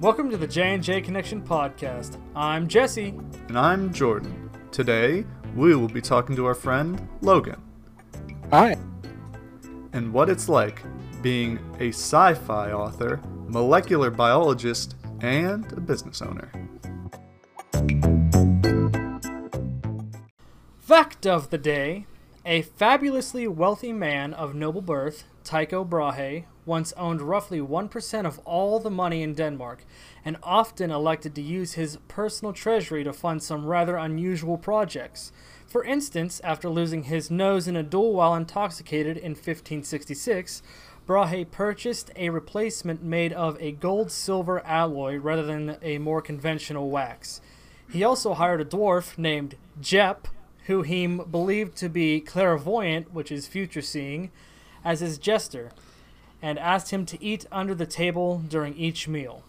Welcome to the J&J Connection podcast. I'm Jesse. And I'm Jordan. Today, we will be talking to our friend Logan Hi. and what it's like being a sci fi author, molecular biologist, and a business owner. Fact of the day A fabulously wealthy man of noble birth, Tycho Brahe, once owned roughly 1% of all the money in Denmark and often elected to use his personal treasury to fund some rather unusual projects. For instance, after losing his nose in a duel while intoxicated in 1566, Brahe purchased a replacement made of a gold silver alloy rather than a more conventional wax. He also hired a dwarf named Jep, who he believed to be clairvoyant, which is future seeing, as his jester, and asked him to eat under the table during each meal.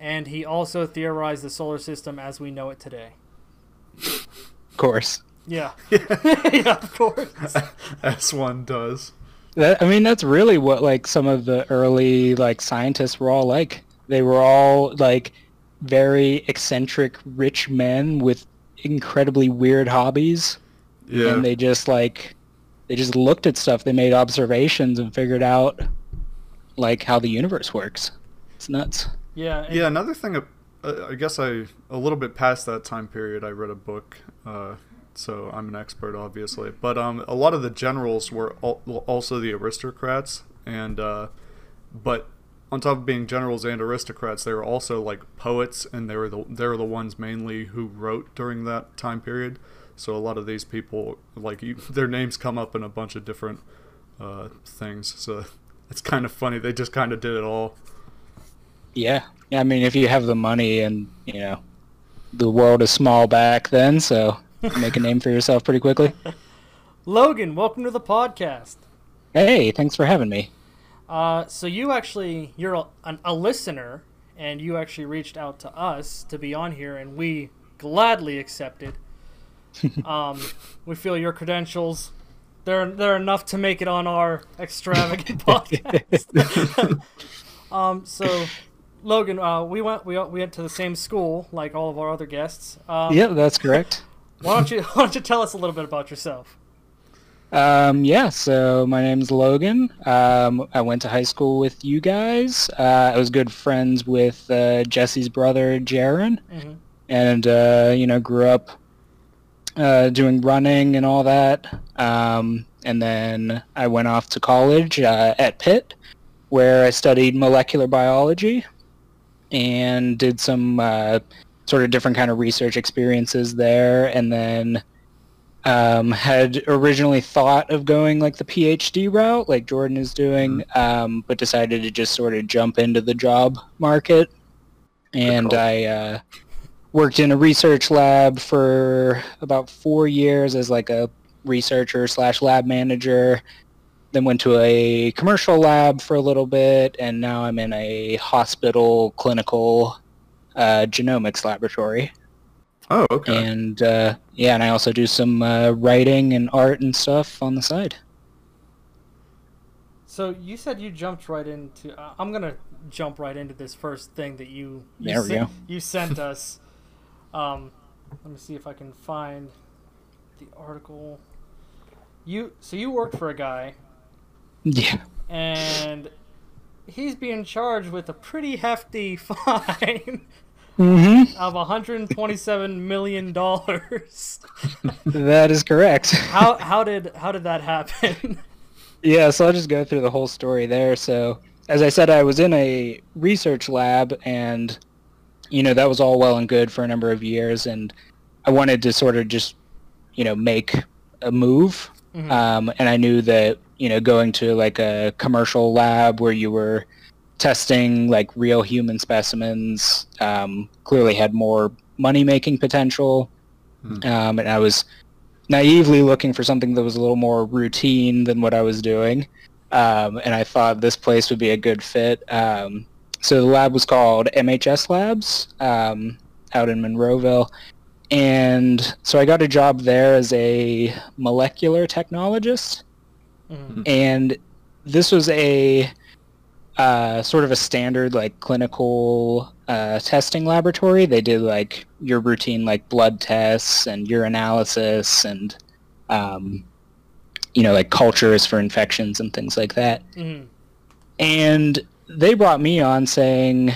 And he also theorized the solar system as we know it today. Of course. Yeah. yeah, of course. As one does. That, I mean, that's really what like some of the early like scientists were all like. They were all like very eccentric rich men with incredibly weird hobbies, Yeah. and they just like they just looked at stuff. They made observations and figured out like how the universe works. It's nuts. Yeah. and- yeah, another thing, uh, I guess I, a little bit past that time period, I read a book, uh, so I'm an expert, obviously. But um, a lot of the generals were al- also the aristocrats, and, uh, but on top of being generals and aristocrats, they were also like poets, and they were the they were the ones mainly who wrote during that time period. So a lot of these people, like you, their names come up in a bunch of different uh, things. So it's kind of funny. They just kind of did it all. Yeah. Yeah. I mean, if you have the money and you know the world is small back then, so you make a name for yourself pretty quickly. Logan, welcome to the podcast. Hey, thanks for having me. Uh, so you actually you're a, an, a listener, and you actually reached out to us to be on here, and we gladly accepted. Um, we feel your credentials they're they're enough to make it on our extravagant podcast. um, so Logan, uh, we went we we went to the same school like all of our other guests. Um, Yep, that's correct. Why don't you why don't you tell us a little bit about yourself? Um, yeah, so my name's Logan. Um, I went to high school with you guys. Uh, I was good friends with uh, Jesse's brother, Jaron, Mhm. and uh, you know grew up uh, doing running and all that. Um, and then I went off to college uh, at Pitt, where I studied molecular biology and did some uh, sort of different kind of research experiences there, and then um, had originally thought of going like the PhD route, like Jordan is doing, um, but decided to just sort of jump into the job market. And call. I uh, worked in a research lab for about four years as like a researcher slash lab manager. Then went to a commercial lab for a little bit, and now I'm in a hospital clinical uh, genomics laboratory. Oh, okay. And uh, yeah, and I also do some uh, writing and art and stuff on the side. So you said you jumped right into. Uh, I'm gonna jump right into this first thing that you you, There we sen- go. you sent us. Um, let me see if I can find the article. You so you worked for a guy, Yeah. and he's being charged with a pretty hefty fine Mm-hmm. of 127 million dollars. That is correct. how how did how did that happen? Yeah, so I'll just go through the whole story there. So, as I said, I was in a research lab, and you know that was all well and good for a number of years, and I wanted to sort of just, you know, make a move. Mhm. Um, and I knew that you know going to like a commercial lab where you were testing like real human specimens um, clearly had more money making potential. Hmm. Um, and I was naively looking for something that was a little more routine than what I was doing. Um, and I thought this place would be a good fit. Um, so the lab was called MHS Labs um, out in Monroeville. And so I got a job there as a molecular technologist. Mhm. And this was a uh, sort of a standard like clinical uh, testing laboratory. They did like your routine like blood tests and urinalysis and um, you know like cultures for infections and things like that. Mhm. And they brought me on saying,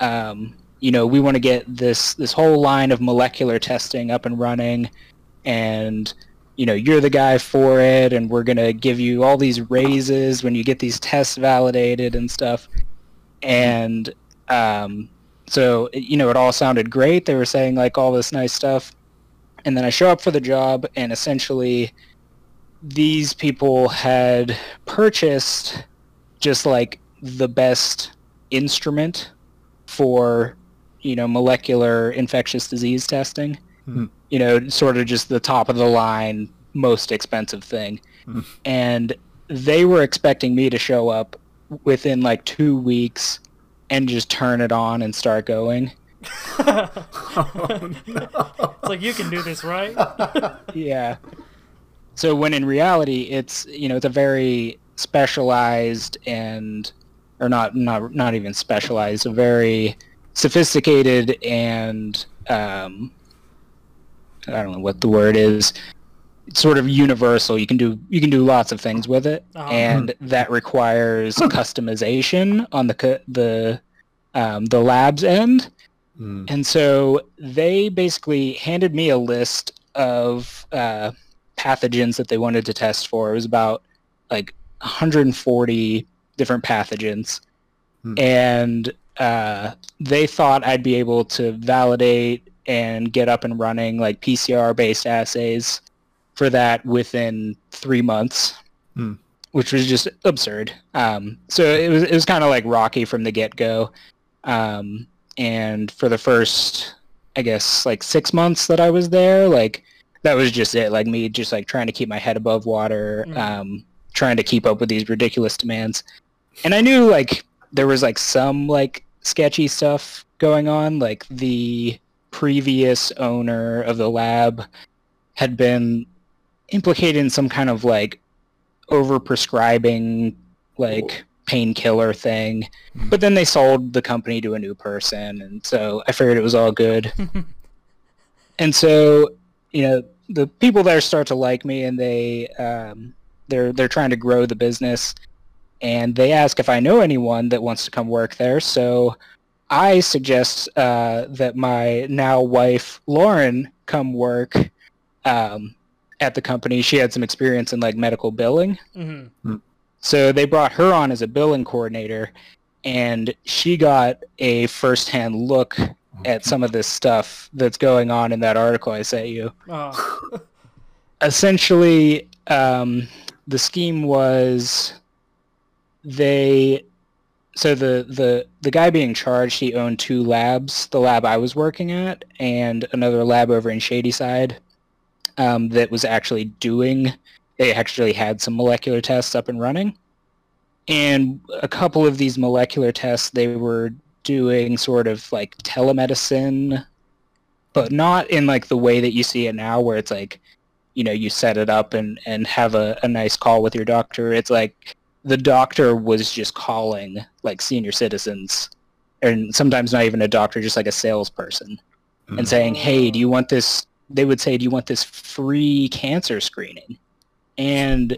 um, you know, we want to get this this whole line of molecular testing up and running, and you know, you're the guy for it, and we're gonna give you all these raises when you get these tests validated and stuff. And um, so, you know, it all sounded great. They were saying like all this nice stuff, and then I show up for the job, and essentially, these people had purchased just like the best instrument for you know molecular infectious disease testing Hmm. you know sort of just the top of the line most expensive thing Hmm. and they were expecting me to show up within like two weeks and just turn it on and start going Oh, It's like you can do this, right? yeah so when in reality it's you know it's a very specialized and or not not not even specialized a very sophisticated and um i don't know what the word is it's sort of universal you can do you can do lots of things with it Uh-huh. and that requires customization on the the um, the lab's end Mm. and so they basically handed me a list of uh, pathogens that they wanted to test for. It was about like 140 different pathogens. Hmm. And uh, they thought I'd be able to validate and get up and running like PCR-based assays for that within three months, Hmm. which was just absurd. Um, so it was it was kind of like rocky from the get-go. Um, and for the first i guess like six months that i was there like that was just it like me just like trying to keep my head above water Mm. um trying to keep up with these ridiculous demands and i knew like there was like some like sketchy stuff going on like the previous owner of the lab had been implicated in some kind of like over prescribing like painkiller thing. But then they sold the company to a new person and so i figured it was all good. And so you know the people there start to like me and they um, they're they're trying to grow the business and they ask if i know anyone that wants to come work there. So i suggest uh, that my now wife lauren come work um, at the company. She had some experience in like medical billing. Mhm. so they brought her on as a billing coordinator, and she got a firsthand look at some of this stuff that's going on in that article I sent you. Uh, Essentially, um, the scheme was they. So the, the the guy being charged, he owned two labs: the lab I was working at, and another lab over in Shadyside, um, that was actually doing they actually had some molecular tests up and running. And a couple of these molecular tests, they were doing sort of like telemedicine, but not in like the way that you see it now, where it's like, you know, you set it up and, and have a, a nice call with your doctor. It's like the doctor was just calling like senior citizens, and sometimes not even a doctor, just like a salesperson and Mm. saying, "Hey, do you want this?" They would say, "Do you want this free cancer screening?" And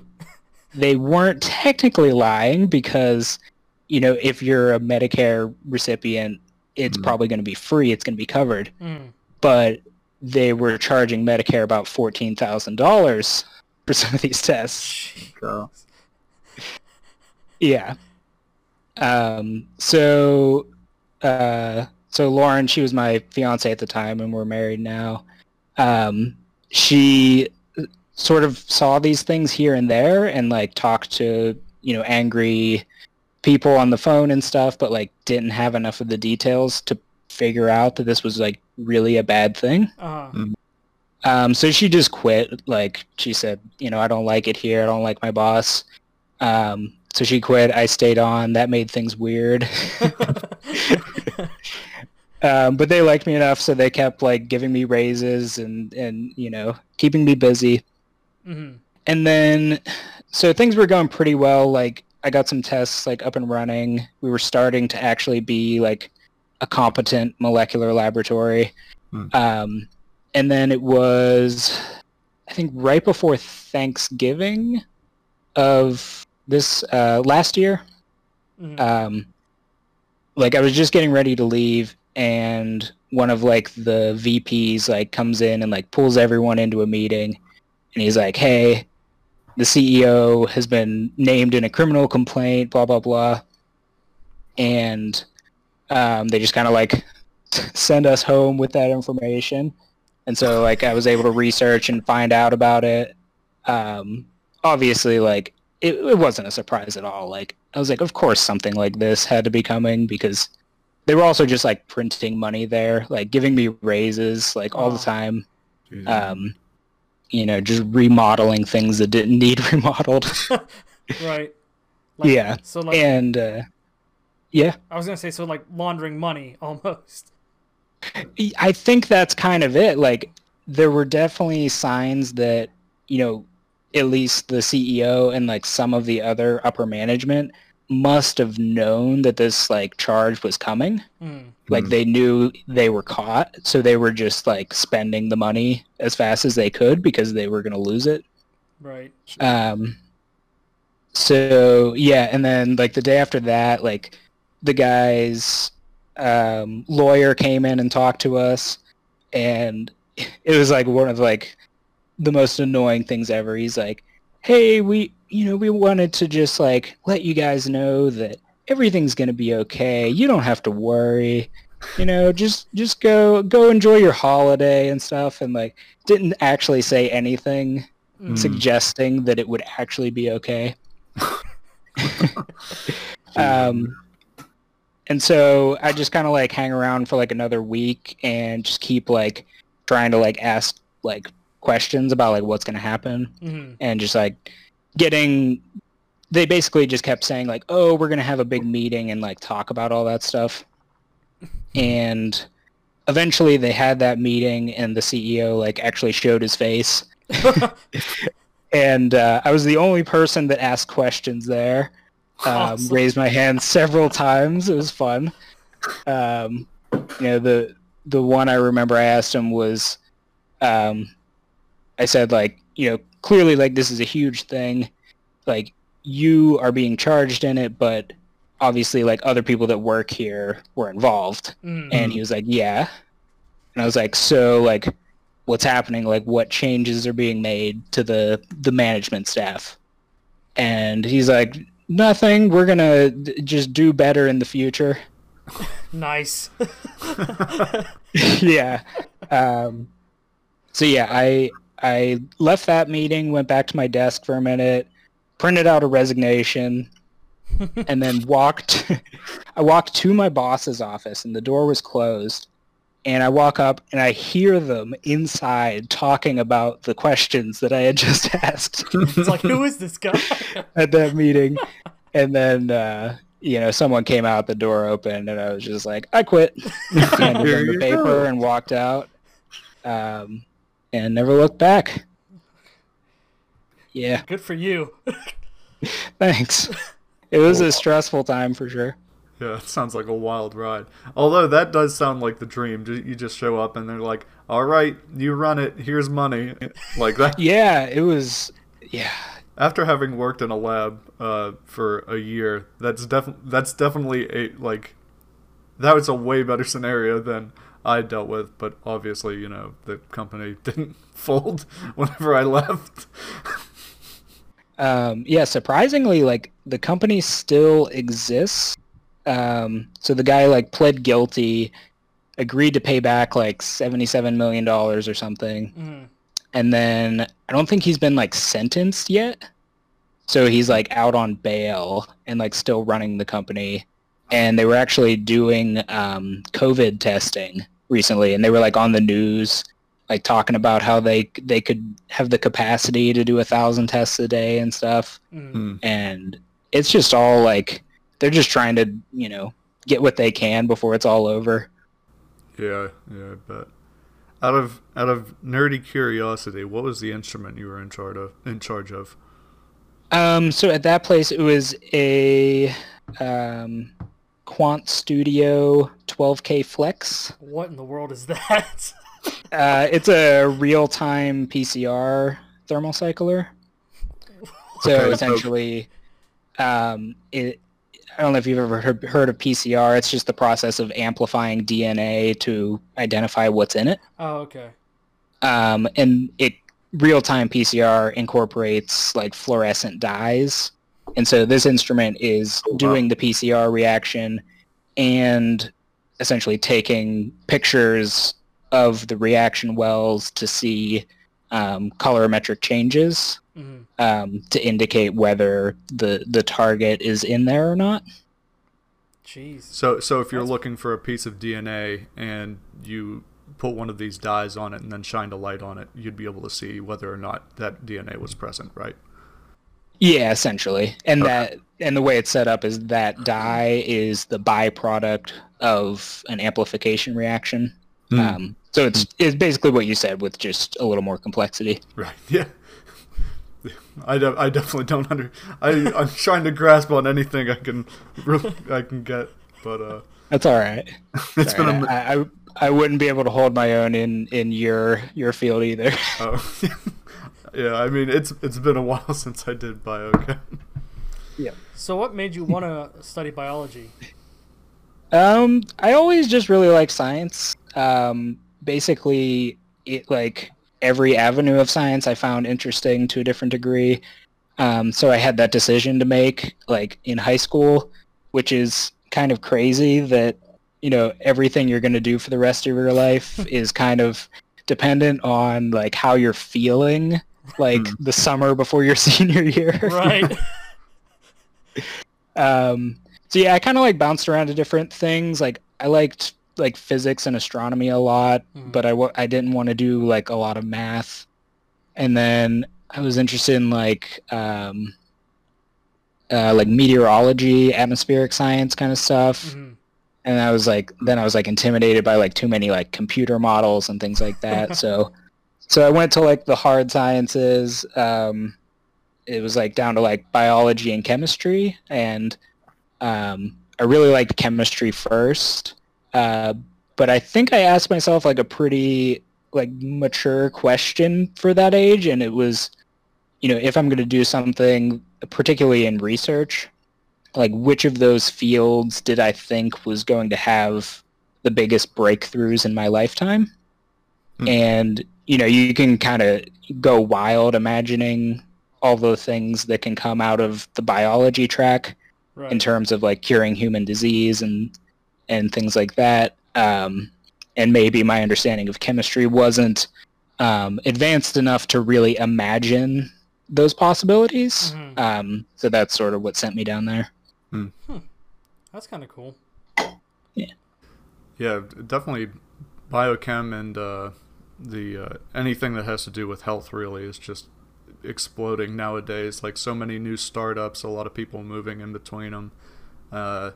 they weren't technically lying because, you know, if you're a Medicare recipient, it's Mm. probably going to be free. It's going to be covered. mm. But they were charging Medicare about fourteen thousand dollars for some of these tests. Go. Yeah. Um, so, uh, so Lauren, she was my fiance at the time, and we're married now. Um, she sort of saw these things here and there, and like talked to you know angry people on the phone and stuff, but like didn't have enough of the details to figure out that this was like really a bad thing. Uh, Um, so she just quit. Like she said, you know, I don't like it here. I don't like my boss. Um, so she quit. I stayed on. That made things weird. um, but they liked me enough, so they kept like giving me raises and and you know keeping me busy. mhm. And then, so things were going pretty well. Like I got some tests like up and running. We were starting to actually be like a competent molecular laboratory. Hmm. Um, and then it was, I think, right before Thanksgiving of this uh, last year. Mhm. Um, like I was just getting ready to leave, and one of like the VPs like comes in and like pulls everyone into a meeting, and he's like, "Hey, the CEO has been named in a criminal complaint, blah blah blah," and um, they just kind of like send us home with that information, and so like I was able to research and find out about it. Um, obviously, like it, it wasn't a surprise at all. Like I was like, of course something like this had to be coming because they were also just like printing money there, like giving me raises like all the Oh. time. Jesus. Um, you know, just remodeling things that didn't need remodeled. right. Yeah, So like, and uh, yeah, I was gonna say, so like laundering money almost. I think that's kind of it. Like there were definitely signs that, you know, at least the CEO and like some of the other upper management must have known that this like charge was coming. Mm. Like they knew they were caught, so they were just like spending the money as fast as they could because they were going to lose it. Right. Um, so yeah, and then like the day after that, like the guy's um, lawyer came in and talked to us, and it was like one of like the most annoying things ever. He's like, "Hey, we, you know, we wanted to just like let you guys know that everything's gonna be okay. You don't have to worry." You know, just just go go enjoy your holiday and stuff, and like didn't actually say anything Mm. suggesting that it would actually be okay. um, and so I just kind of like hang around for like another week and just keep like trying to like ask like questions about like what's gonna happen Mhm. and just like getting. They basically just kept saying like, "Oh, we're gonna have a big meeting and like talk about all that stuff," and eventually they had that meeting and the CEO like actually showed his face and uh, I was the only person that asked questions there. Um, Awesome. Raised my hand several times. It was fun. Um, you know, the the one I remember I asked him was, um, I said like, you know, clearly like this is a huge thing, like you are being charged in it, but obviously like other people that work here were involved. Mm. And he was like, yeah. And I was like, so like, what's happening? Like, what changes are being made to the the management staff? And he's like, nothing. We're gonna d- just do better in the future. Nice. yeah. Um, so yeah, I I left that meeting, went back to my desk for a minute, printed out a resignation, and then walked. I walked to my boss's office, and the door was closed. And I walk up, and I hear them inside talking about the questions that I had just asked it's like, who is this guy? at that meeting. And then, uh, you know, someone came out, the door opened, and I was just like, I quit. Handed them the paper go. and walked out. Um, and never looked back. Yeah, Good for you. thanks. It was a stressful time for sure. Yeah, it sounds like a wild ride. Although that does sound like the dream. You just show up and they're like, "All right, you run it. Here's money." Like that. Yeah, it was. Yeah, After having worked in a lab uh, for a year, that's def- that's definitely a like that was a way better scenario than I dealt with. But obviously, you know, the company didn't fold whenever I left. um, yeah. Surprisingly, like the company still exists. Um, so the guy like pled guilty, agreed to pay back like seventy-seven million dollars or something. Mm. and then I don't think he's been like sentenced yet. So he's like out on bail and like still running the company. And they were actually doing um, COVID testing recently, and they were like on the news, like talking about how they they could have the capacity to do a thousand tests a day and stuff. Mm. Hmm. And it's just all like they're just trying to you know get what they can before it's all over. Yeah, yeah, I bet. Out of out of nerdy curiosity, what was the instrument you were in charge of? In charge of? Um, so at that place, it was a um, QuantStudio 12K Flex. What in the world is that? Uh, it's a real-time PCR thermal cycler. So Okay, essentially, um, it. I don't know if you've ever heard, heard of PCR. It's just the process of amplifying DNA to identify what's in it. oh, okay. um, and it real-time PCR incorporates like fluorescent dyes, and so this instrument is Oh, wow. doing the PCR reaction and essentially taking pictures of the reaction wells to see um, colorimetric changes hmm um, to indicate whether the the target is in there or not. Jeez. So, so if you're That's- looking for a piece of DNA and you put one of these dyes on it and then shined a light on it, you'd be able to see whether or not that DNA was present, right? Yeah, essentially. And Okay. that and the way it's set up is that dye is the byproduct of an amplification reaction. Hmm. Um, so it's it's basically what you said with just a little more complexity. Right. Yeah. I, de- I definitely don't under. I I'm trying to grasp on anything I can really I can get, but uh, That's all right. it's been a. I, I I wouldn't be able to hold my own in in your your field either. Oh, yeah. I mean, it's it's been a while since I did biochem. Yeah. So, what made you want to study biology? Um, I always just really like science. Um, basically, it like every avenue of science I found interesting to a different degree. Um, so I had that decision to make, like in high school, which is kind of crazy that you know everything you're going to do for the rest of your life is kind of dependent on like how you're feeling, like Hmm. the summer before your senior year. Right. Um, so yeah, I kind of like bounced around to different things. Like I liked like physics and astronomy a lot, Mhm. but I w- I didn't want to do like a lot of math. And then I was interested in like um, uh, like meteorology, atmospheric science kind of stuff. Mhm. And I was like, then I was like intimidated by like too many like computer models and things like that. so, so I went to like the hard sciences. Um, it was like down to like biology and chemistry, and um, I really liked chemistry first. Uh, but I think I asked myself like a pretty like mature question for that age, and it was, you know, if I'm going to do something, particularly in research, like which of those fields did I think was going to have the biggest breakthroughs in my lifetime? Hmm. And you know, you can kind of go wild imagining all the things that can come out of the biology track Right. in terms of like curing human disease and and things like that. Um, and maybe my understanding of chemistry wasn't um, advanced enough to really imagine those possibilities. Mhm. Um, so that's sort of what sent me down there. That's kind of cool. Yeah. Yeah, definitely biochem and uh, the uh, anything that has to do with health really is just exploding nowadays. Like so many new startups, a lot of people moving in between them. Uh,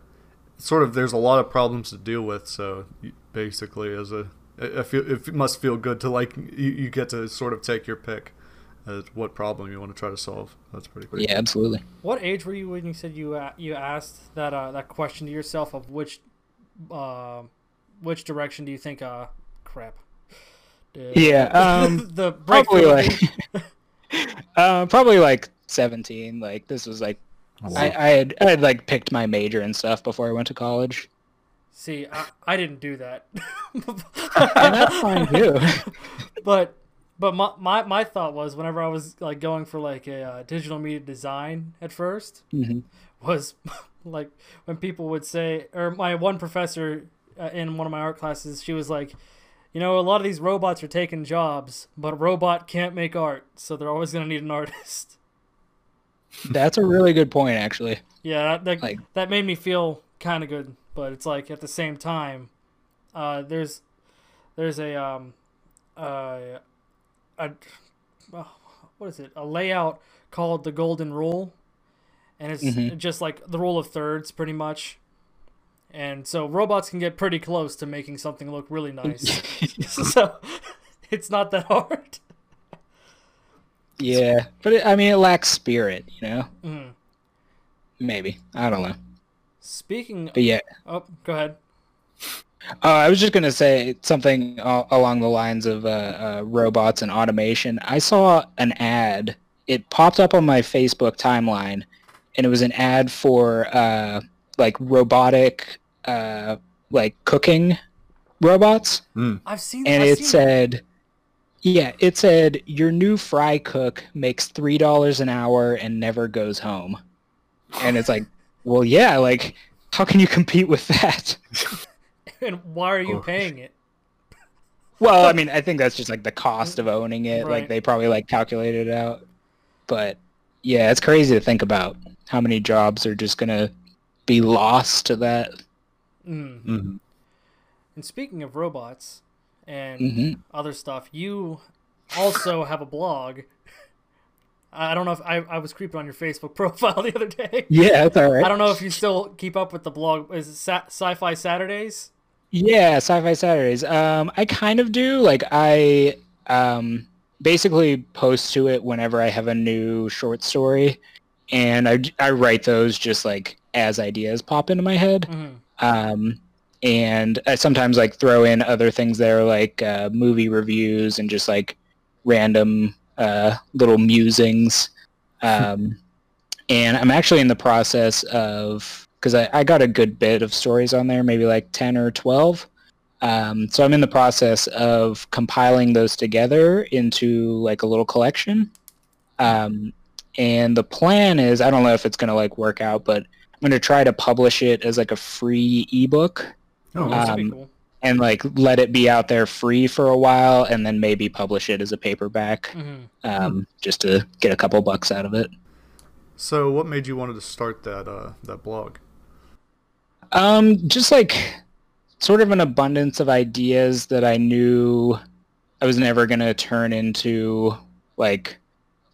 sort of, there's a lot of problems to deal with. So basically, as a, I feel it must feel good to like you, you get to sort of take your pick as what problem you want to try to solve. That's pretty cool. Yeah, absolutely. What age were you when you said you uh, you asked that uh, that question to yourself of which uh, which direction do you think? Uh, crap. The- Yeah, um, the Probably like, uh, probably like seventeen. Like this was like I, I had I had like picked my major and stuff before I went to college. See, I, I didn't do that. And that's fine too. but but my, my my thought was whenever I was like going for like a uh, digital media design at first Mhm. was like when people would say or my one professor uh, in one of my art classes she was like you know a lot of these robots are taking jobs but a robot can't make art so they're always going to need an artist That's a really good point, actually. yeah that, that, Like- that made me feel kind of good but it's like at the same time uh, there's there's a um uh, a uh, what is it a layout called the golden rule and it's Mhm. just like the rule of thirds pretty much and so robots can get pretty close to making something look really nice so it's not that hard Yeah, but it, I mean, it lacks spirit, you know. Mhm. Maybe I don't know, Speaking. but yeah. Oh, go ahead. Uh, I was just gonna say something uh, along the lines of uh, uh, robots and automation. I saw an ad. It popped up on my Facebook timeline, and it was an ad for uh, like robotic, uh, like cooking robots. I've seen. and I've it seen said yeah it said your new fry cook makes three dollars an hour and never goes home and it's like well yeah like how can you compete with that And why are you Oh. paying it? well i mean i think that's just like the cost of owning it Right. like they probably like calculated it out but yeah it's crazy to think about how many jobs are just gonna be lost to that Mm. hmm And speaking of robots and hmm other stuff, you also have a blog. I don't know if I, I was creeping on your Facebook profile the other day. yeah that's all right I don't know if you still keep up with the blog. Is it Sa- Sci-Fi Saturdays? Yeah, Sci-Fi Saturdays. Um, I kind of do. Like I um basically post to it whenever I have a new short story, and I I write those just like as ideas pop into my head. Mhm. Um, and I sometimes like throw in other things there like uh, movie reviews and just like random uh, little musings. Um, and I'm actually in the process of because I, I got a good bit of stories on there, maybe like ten or twelve. Um, so I'm in the process of compiling those together into like a little collection. Um, and the plan is, I don't know if it's gonna like work out, but I'm gonna try to publish it as like a free ebook Oh, Oh, Um, cool. and like let it be out there free for a while, and then maybe publish it as a paperback, Mhm. um, just to get a couple bucks out of it. so what made you wanted to start that uh, that blog? Um, just like sort of an abundance of ideas that I knew I was never gonna turn into like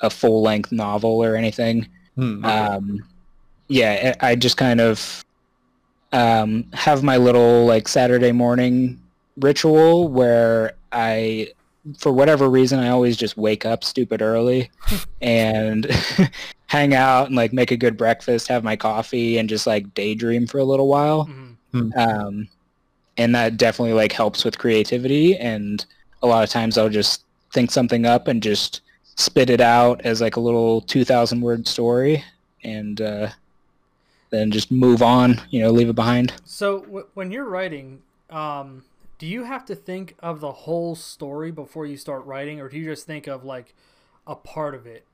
a full length novel or anything. Hmm. Um, yeah, I I just kind of um, have my little like Saturday morning ritual where I, for whatever reason, I always just wake up stupid early and hang out and like make a good breakfast, have my coffee, and just like daydream for a little while. Mhm. Um, and that definitely like helps with creativity. And a lot of times I'll just think something up and just spit it out as like a little 2,000 word story and uh, then just move on, you know, leave it behind. So w- when you're writing, um, do you have to think of the whole story before you start writing, or do you just think of like a part of it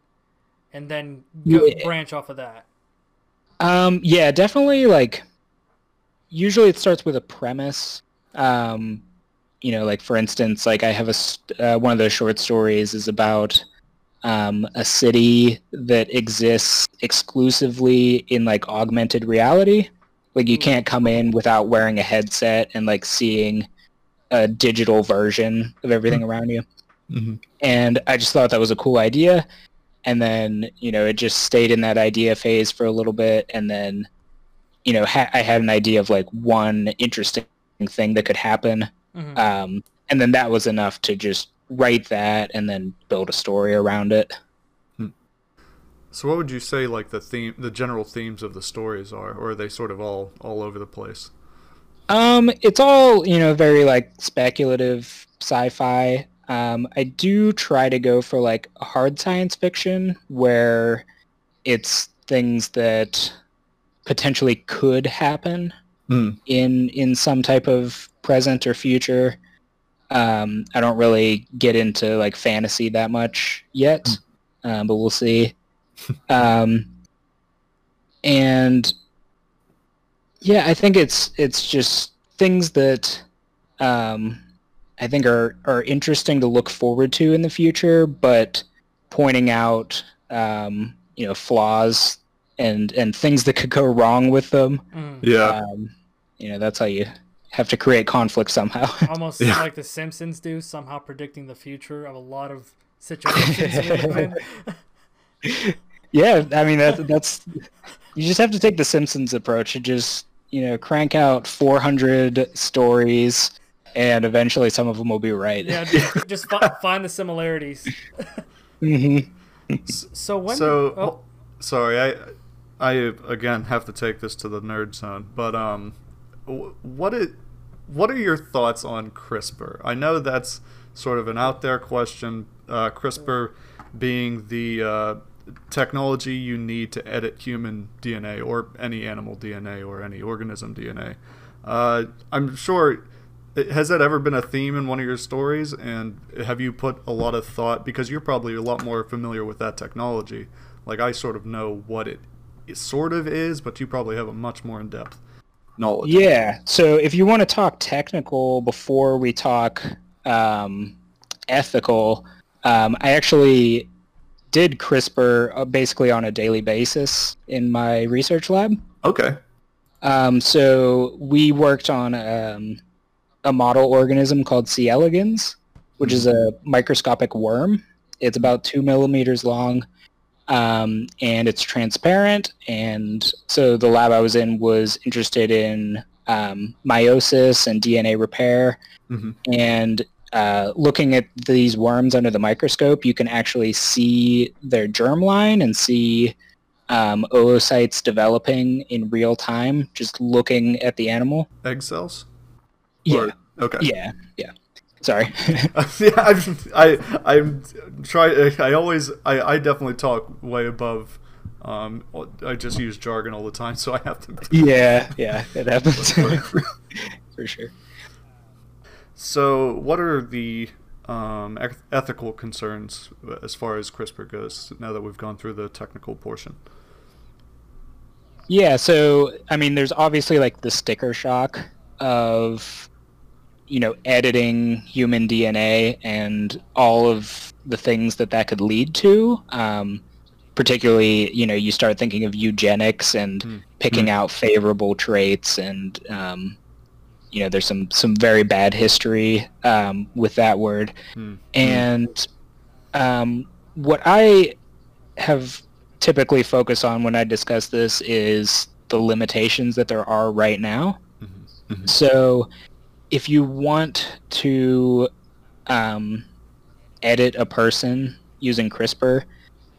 and then go Yeah. branch off of that? Um, yeah, definitely. Like, usually it starts with a premise. Um, you know, like for instance, like I have a uh, one of those short stories is about um, a city that exists exclusively in like augmented reality. Like you can't come in without wearing a headset and like seeing a digital version of everything around you Mhm. and I just thought that was a cool idea. And then you know it just stayed in that idea phase for a little bit, and then you know ha- I had an idea of like one interesting thing that could happen, Mhm. um, and then that was enough to just write that and then build a story around it. So what would you say like the theme, the general themes of the stories are, or are they sort of all all over the place? Um, it's all you know, very like speculative sci-fi. Um, I do try to go for like hard science fiction where it's things that potentially could happen Hmm. in in some type of present or future. Um, I don't really get into like fantasy that much yet, um, but we'll see. um, and yeah, I think it's it's just things that um, I think are are interesting to look forward to in the future, but pointing out um, you know flaws and and things that could go wrong with them. Mhm. Yeah. Um, you know, that's how you have to create conflict somehow. Almost Yeah. like The Simpsons do, somehow predicting the future of a lot of situations we live in. yeah, I mean that that's you just have to take the Simpsons approach and just you know crank out 400 stories, and eventually some of them will be right. Yeah, just, just fi- find the similarities. hmm so when? so did- oh, sorry, I I again have to take this to the nerd zone, but um, what it what are your thoughts on CRISPR? I know that's sort of an out there question. Uh, CRISPR being the uh, technology you need to edit human DNA or any animal DNA or any organism DNA. Uh, I'm sure. Has that ever been a theme in one of your stories? And have you put a lot of thought because you're probably a lot more familiar with that technology? Like I sort of know what it, it sort of is, but you probably have a much more in depth knowledge. Yeah. So if you want to talk technical before we talk um, ethical, um, I actually did CRISPR uh, basically on a daily basis in my research lab. Okay. Um, so we worked on um, a model organism called C. elegans, which is a microscopic worm. It's about two millimeters long, um, and it's transparent. And so the lab I was in was interested in um, meiosis and DNA repair. Mhm. And uh, looking at these worms under the microscope, you can actually see their germline and see um, oocytes developing in real time, just looking at the animal. Egg cells. Yeah, Or- okay. yeah, yeah. Sorry. yeah, I'm, I I'm try. I always I, I definitely talk way above. Um, I just use jargon all the time, so I have to. yeah, yeah, it happens for sure. So, what are the um, ethical concerns as far as CRISPR goes? Now that we've gone through the technical portion. Yeah, so I mean, there's obviously like the sticker shock of, you know, editing human DNA and all of the things that that could lead to. Um, particularly, you know, you start thinking of eugenics and Hmm. picking out favorable traits, and um, you know, there's some some very bad history um, with that word. Hmm. And um, what I have typically focused on when I discuss this is the limitations that there are right now. Mhm. Mhm. So if you want to um, edit a person using CRISPR,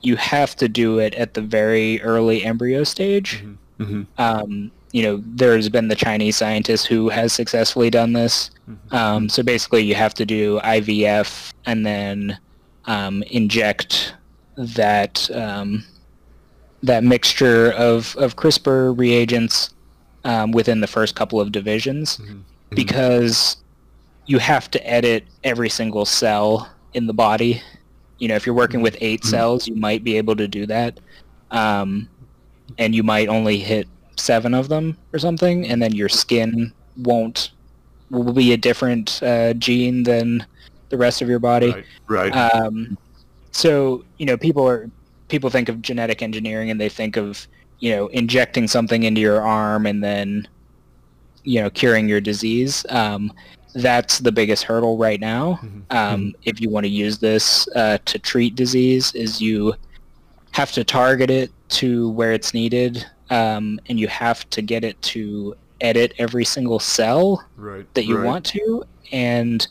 you have to do it at the very early embryo stage. Mhm. Mhm. Um, you know, there's been the Chinese scientist who has successfully done this. Mhm. Um, so basically, you have to do IVF and then um, inject that um, that mixture of, of CRISPR reagents um, within the first couple of divisions Mhm. Because you have to edit every single cell in the body. You know, if you're working with 8 Mhm. cells, you might be able to do that, um, and you might only hit seven of them or something, and then your skin won't will be a different uh, gene than the rest of your body. Right. Right. Um, so you know, people are people think of genetic engineering and they think of you know injecting something into your arm and then you know curing your disease. Um, that's the biggest hurdle right now. Mhm. Um, if you want to use this uh, to treat disease, is you have to target it to where it's needed, um, and you have to get it to edit every single cell right. that you right. want to and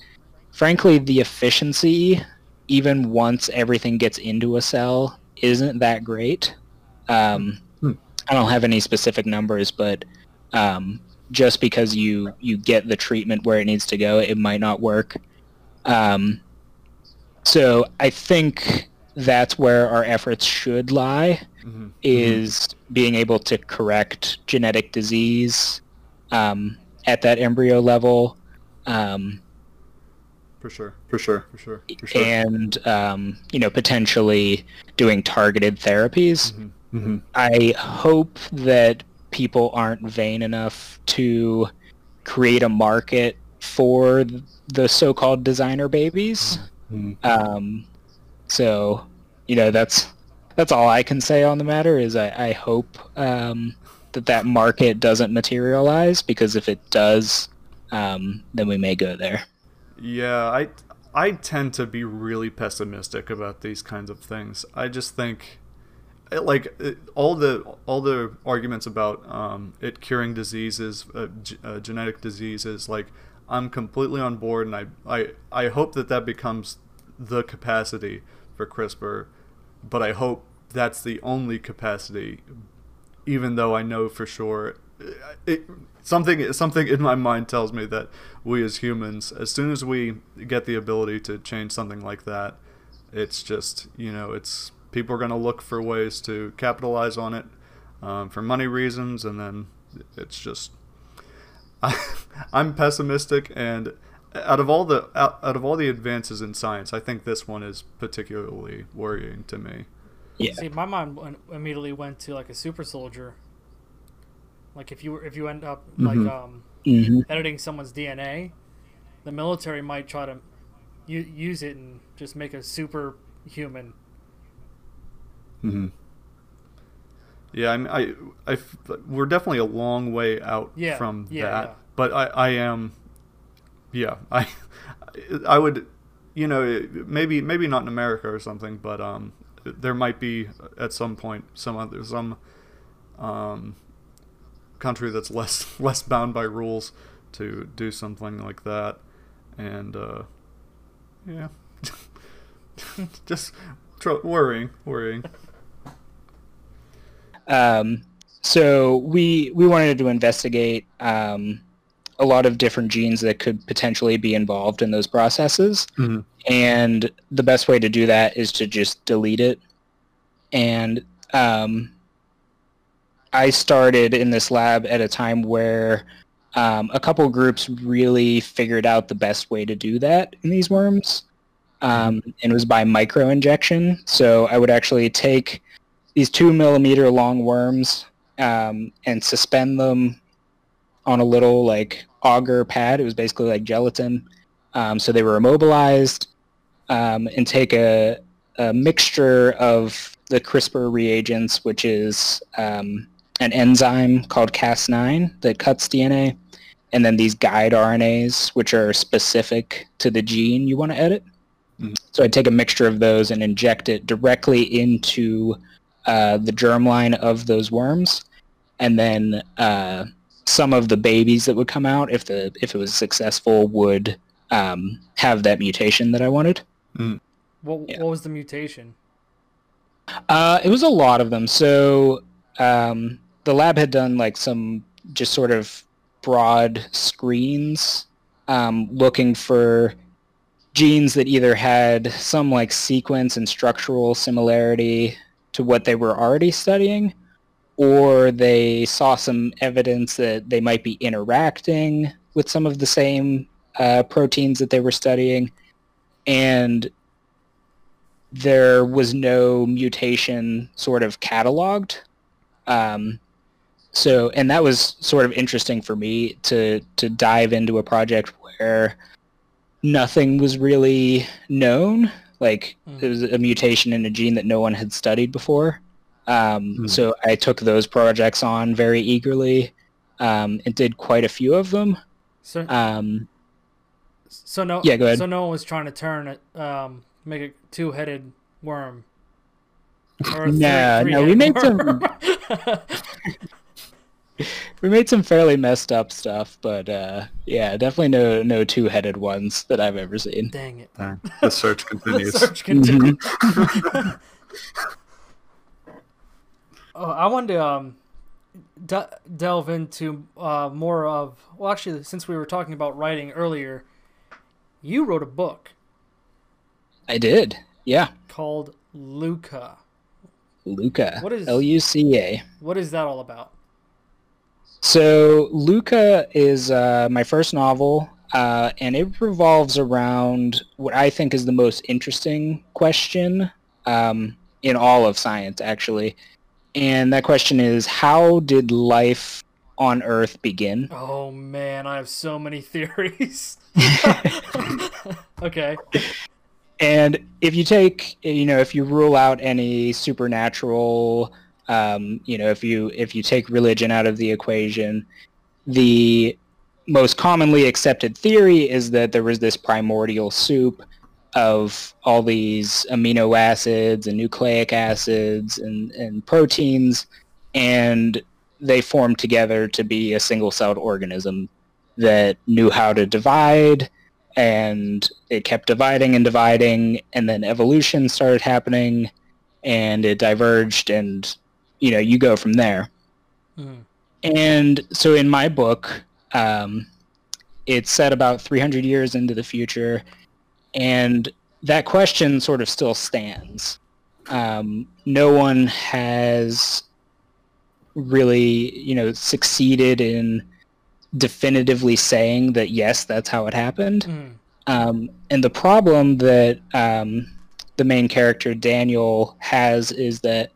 frankly the efficiency even once everything gets into a cell isn't that great um, Hmm. i don't have any specific numbers but um, just because you you get the treatment where it needs to go it might not work um, so i think that's where our efforts should lie Mhm. is being able to correct genetic disease um, at that embryo level um, For sure. For sure. For sure. For sure. and um, you know potentially doing targeted therapies. Mhm. Mhm. I hope that people aren't vain enough to create a market for the so-called designer babies. Mhm. Um, so, you know, that's that's all I can say on the matter. Is I, I hope um, that that market doesn't materialize because if it does, um, then we may go there. Yeah, I I tend to be really pessimistic about these kinds of things. I just think like eh, all the all the arguments about um, it curing diseases, uh, g- uh, genetic diseases, like I'm completely on board, and I, I I hope that that becomes the capacity for CRISPR. but I hope that's the only capacity. Even though I know for sure, it, something something in my mind tells me that we as humans, as soon as we get the ability to change something like that, it's just you know it's people are going to look for ways to capitalize on it um, for money reasons, and then it's just I, I'm pessimistic and out of all the out, out of all the advances in science, I think this one is particularly worrying to me. Yeah. See, my mind went, immediately went to like a super soldier. Like if you were, if you end up like Mhm. um, hmm editing someone's DNA, the military might try to u- use it and just make a super human. Hmm Yeah, I, mean, I, I we're definitely a long way out Yeah, from yeah, that. yeah. But I, I am, yeah, I, I would, you know, maybe maybe not in America or something, but um, there might be at some point some other some, um, country that's less less bound by rules to do something like that, and uh, yeah, just worrying, worrying. Um, so we we wanted to investigate um, a lot of different genes that could potentially be involved in those processes, Mhm. and the best way to do that is to just delete it. And um, I started in this lab at a time where um, a couple groups really figured out the best way to do that in these worms, um, and it was by microinjection. So I would actually take these two millimeter long worms um, and suspend them on a little like agar pad. It was basically like gelatin. Um, so they were immobilized um, and take a, a mixture of the CRISPR reagents, which is um, an enzyme called Cas9 that cuts DNA, and then these guide RNAs, which are specific to the gene you want to edit. Mhm. So I'd take a mixture of those and inject it directly into uh, the germline of those worms, and then uh, some of the babies that would come out, if the if it was successful, would um, have that mutation that I wanted. What Yeah. what was the mutation? Uh, it was a lot of them. So um, the lab had done like some just sort of broad screens um, looking for genes that either had some like sequence and structural similarity to what they were already studying, or they saw some evidence that they might be interacting with some of the same uh, proteins that they were studying. And there was no mutation sort of cataloged. Um, so, and that was sort of interesting for me to to dive into a project where nothing was really known. Like Mm. it was a mutation in a gene that no one had studied before. Um, Hmm. So I took those projects on very eagerly um, and did quite a few of them. So Um, so no yeah, go ahead. So no one was trying to turn it, um, make a two headed worm. Or a Nah, three- no, we made three-headed worm. we made some fairly messed up stuff, but uh, yeah, definitely no no two headed ones that I've ever seen. Dang it. Dang, the search continues. The continues. search continues. oh, I wanted to um, de- delve into uh, more of. Well, actually, since we were talking about writing earlier, you wrote a book I did, yeah. called Luca. Luca, What is- L U C A. What is that all about? So Luca is uh, my first novel, uh, and it revolves around what I think is the most interesting question um, in all of science, actually. And that question is, how did life on Earth begin? Oh man, I have so many theories. okay. And if you take, you know, if you rule out any supernatural, um, you know, if you if you take religion out of the equation, the most commonly accepted theory is that there was this primordial soup of all these amino acids and nucleic acids and, and proteins, and they formed together to be a single-celled organism that knew how to divide and it kept dividing and dividing and then evolution started happening and it diverged, and you know you go from there. Mhm. And so in my book, um, it's set about 300 years into the future, and that question sort of still stands. Um, no one has really, you know, succeeded in definitively saying that yes, that's how it happened. Mhm. Um, and the problem that um, the main character Daniel has is that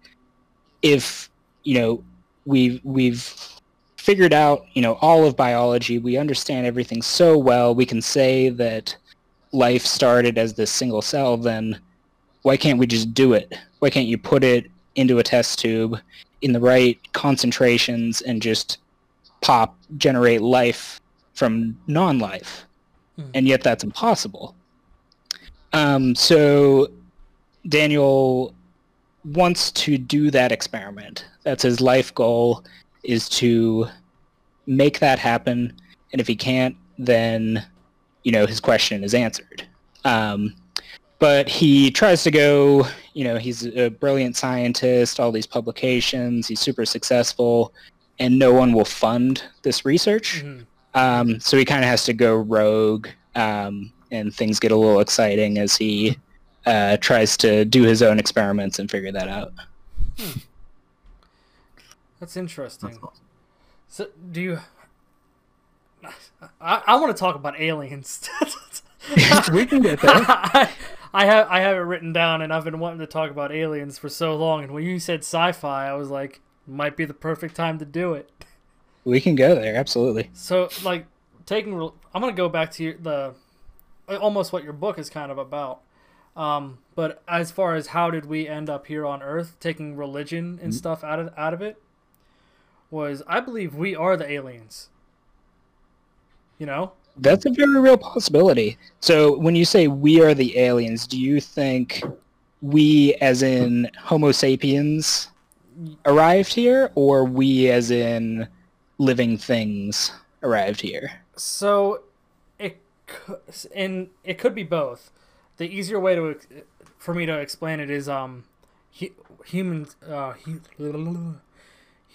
if you know we've we've figured out you know all of biology, we understand everything so well, we can say that life started as this single cell. Then why can't we just do it? Why can't you put it into a test tube in the right concentrations and just pop generate life from non-life? and yet that's impossible. Um, so Daniel wants to do that experiment. That's his life goal is to make that happen. And if he can't, then you know his question is answered. Um, but he tries to go. You know, he's a brilliant scientist. All these publications. He's super successful, and no one will fund this research. Mhm. Um, so he kind of has to go rogue, um, and things get a little exciting as he uh, tries to do his own experiments and figure that out. That's interesting. That's awesome. So, do you? I, I want to talk about aliens. we can get there. I, I have I have it written down, and I've been wanting to talk about aliens for so long. And when you said sci-fi, I was like, might be the perfect time to do it. We can go there, absolutely. So, like, taking, re- I'm gonna go back to your, the almost what your book is kind of about. Um, but as far as how did we end up here on Earth, taking religion and stuff out of out of it, was I believe we are the aliens. You know, That's a very real possibility. So when you say we are the aliens, do you think we as in Homo sapiens arrived here, or we as in living things arrived here? So it and it could be both. The easier way to for me to explain it is um hu- human uh hu-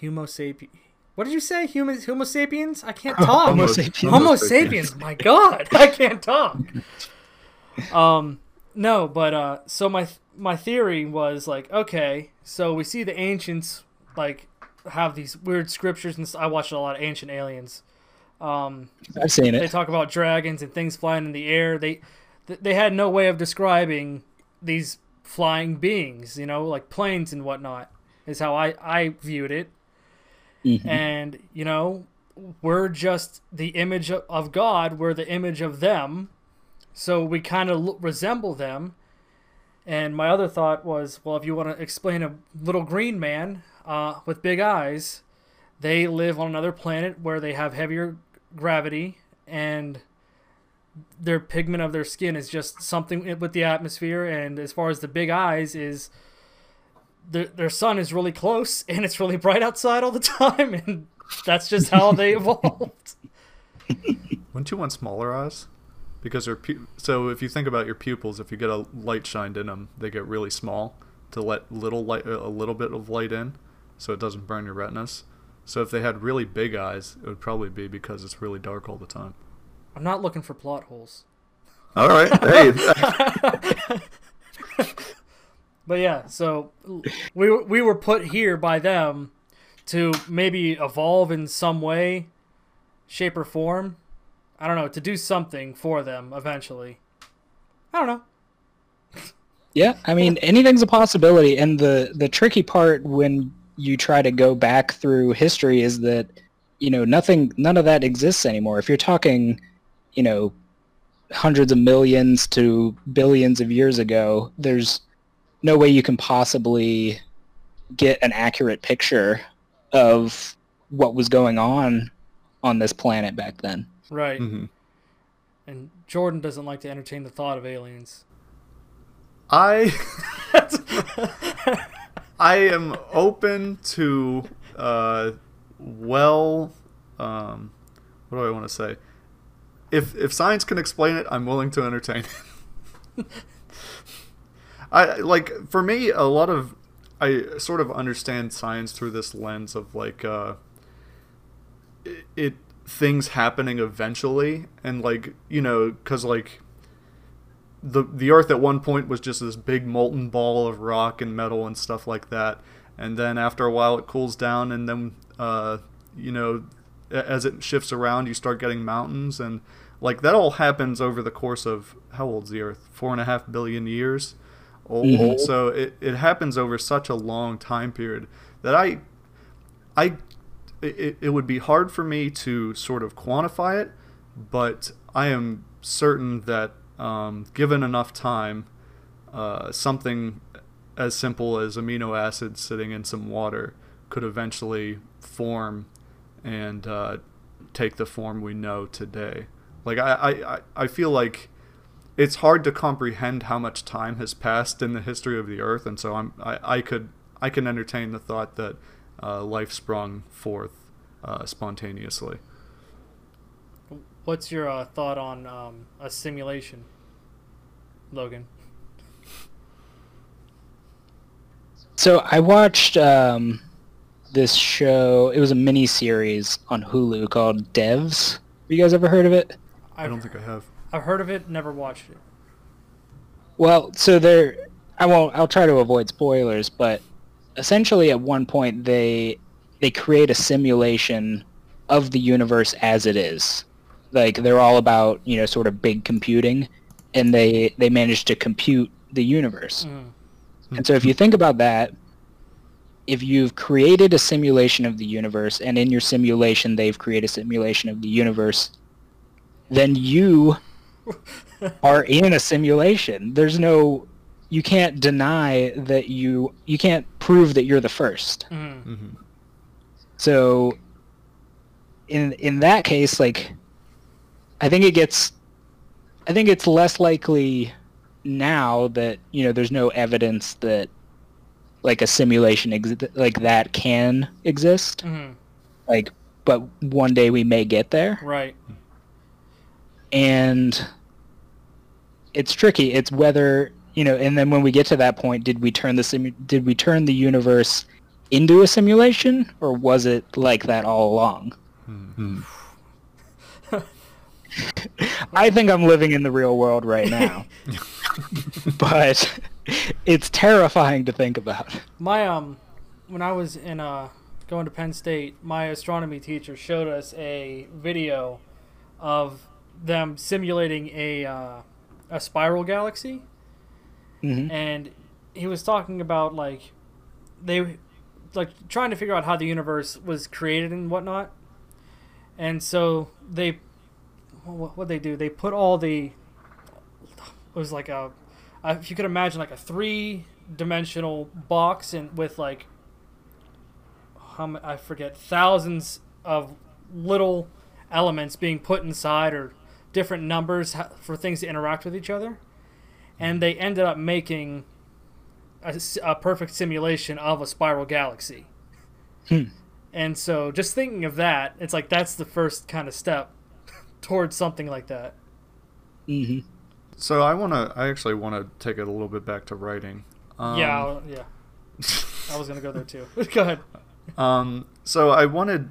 Homo sapiens. What did you say? Human Homo sapiens? I can't talk. Homo Homo sapiens. Homo sapiens. sapiens. My God, I can't talk. Um, no, but uh, so my my theory was like, okay, so we see the ancients like have these weird scriptures, and I watched a lot of Ancient Aliens. Um, I've seen it. they talk about dragons and things flying in the air. They th- they had no way of describing these flying beings, you know, like planes and whatnot. Is how I I viewed it Mhm. and you know we're just the image of- of god we're the image of them so we kind of resemble them and my other thought was well if you want to explain a little green man uh, with big eyes they live on another planet where they have heavier gravity and their pigment of their skin is just something with the atmosphere and as far as the big eyes is their, their sun is really close and it's really bright outside all the time and that's just how they evolved Wouldn't you want smaller eyes? Because your pu- so if you think about your pupils, if you get a light shined in them, they get really small to let little light a little bit of light in, so it doesn't burn your retinas. So if they had really big eyes, it would probably be because it's really dark all the time. I'm not looking for plot holes. All right. Hey, but yeah so we, were- we were put here by them to maybe evolve in some way shape or form. I don't know to do something for them eventually. I don't know. Yeah, I mean anything's a possibility, and the the tricky part when you try to go back through history is that you know nothing, none of that exists anymore. If you're talking, you know, hundreds of millions to billions of years ago, there's no way you can possibly get an accurate picture of what was going on on this planet back then. right Mm-hmm. and jordan doesn't like to entertain the thought of aliens I I am open to uh, well, um, what do I want to say? If if science can explain it, I'm willing to entertain. it. I like for me a lot of I sort of understand science through this lens of like uh, it, it things happening eventually, and like you know, because like the the Earth at one point was just this big molten ball of rock and metal and stuff like that, and then after a while it cools down, and then uh, you know, as it shifts around, you start getting mountains and like that all happens over the course of how old's the Earth? Four and a half billion years old. Mhm. So it, it happens over such a long time period that I I it, it would be hard for me to sort of quantify it, but I am certain that um, given enough time, uh, something as simple as amino acids sitting in some water could eventually form and uh, take the form we know today. Like I, I, I- I feel like it's hard to comprehend how much time has passed in the history of the Earth, and so I'm I, I could I can entertain the thought that uh, life sprung forth uh, spontaneously. What's your uh, thought on um, a simulation, Logan? So I watched um, this show. It was a mini series on Hulu called Devs. Have you guys ever heard of it? I don't think I have. I've heard of it, never watched it. Well, so there, I won't. I'll try to avoid spoilers, but essentially, at one point, they they create a simulation of the universe as it is. Like they're all about you know sort of big computing, and they they manage to compute the universe. Mm. And so if you think about that, if you've created a simulation of the universe and in your simulation they've created a simulation of the universe, then you are in a simulation. There's no you can't deny that you you can't prove that you're the first. Mm. hmm So in in that case like I think it gets I think it's less likely now that, you know, there's no evidence that like a simulation ex- like that can exist. Mm. Like but one day we may get there Right. and it's tricky. It's whether, you know, and then when we get to that point, did we turn the simu- did we turn the universe into a simulation or was it like that all along? Hmm. I think I'm living in the real world right now. but it's terrifying to think about. My um, when I was in uh going to Penn State, my astronomy teacher showed us a video of them simulating a uh, a spiral galaxy, hmm and he was talking about like they like trying to figure out how the universe was created and whatnot. And so they what what they do? They put all the it was like a if you could imagine like a three dimensional box and with like how I forget thousands of little elements being put inside or different numbers for things to interact with each other and they ended up making a perfect simulation of a spiral galaxy. Hmm. And so, just thinking of that, it's like that's the first kind of step towards something like that. hmm So I want to. I actually want to take it a little bit back to writing. Um, yeah, I'll- yeah. I was gonna go there too. go ahead. Um, so I wanted,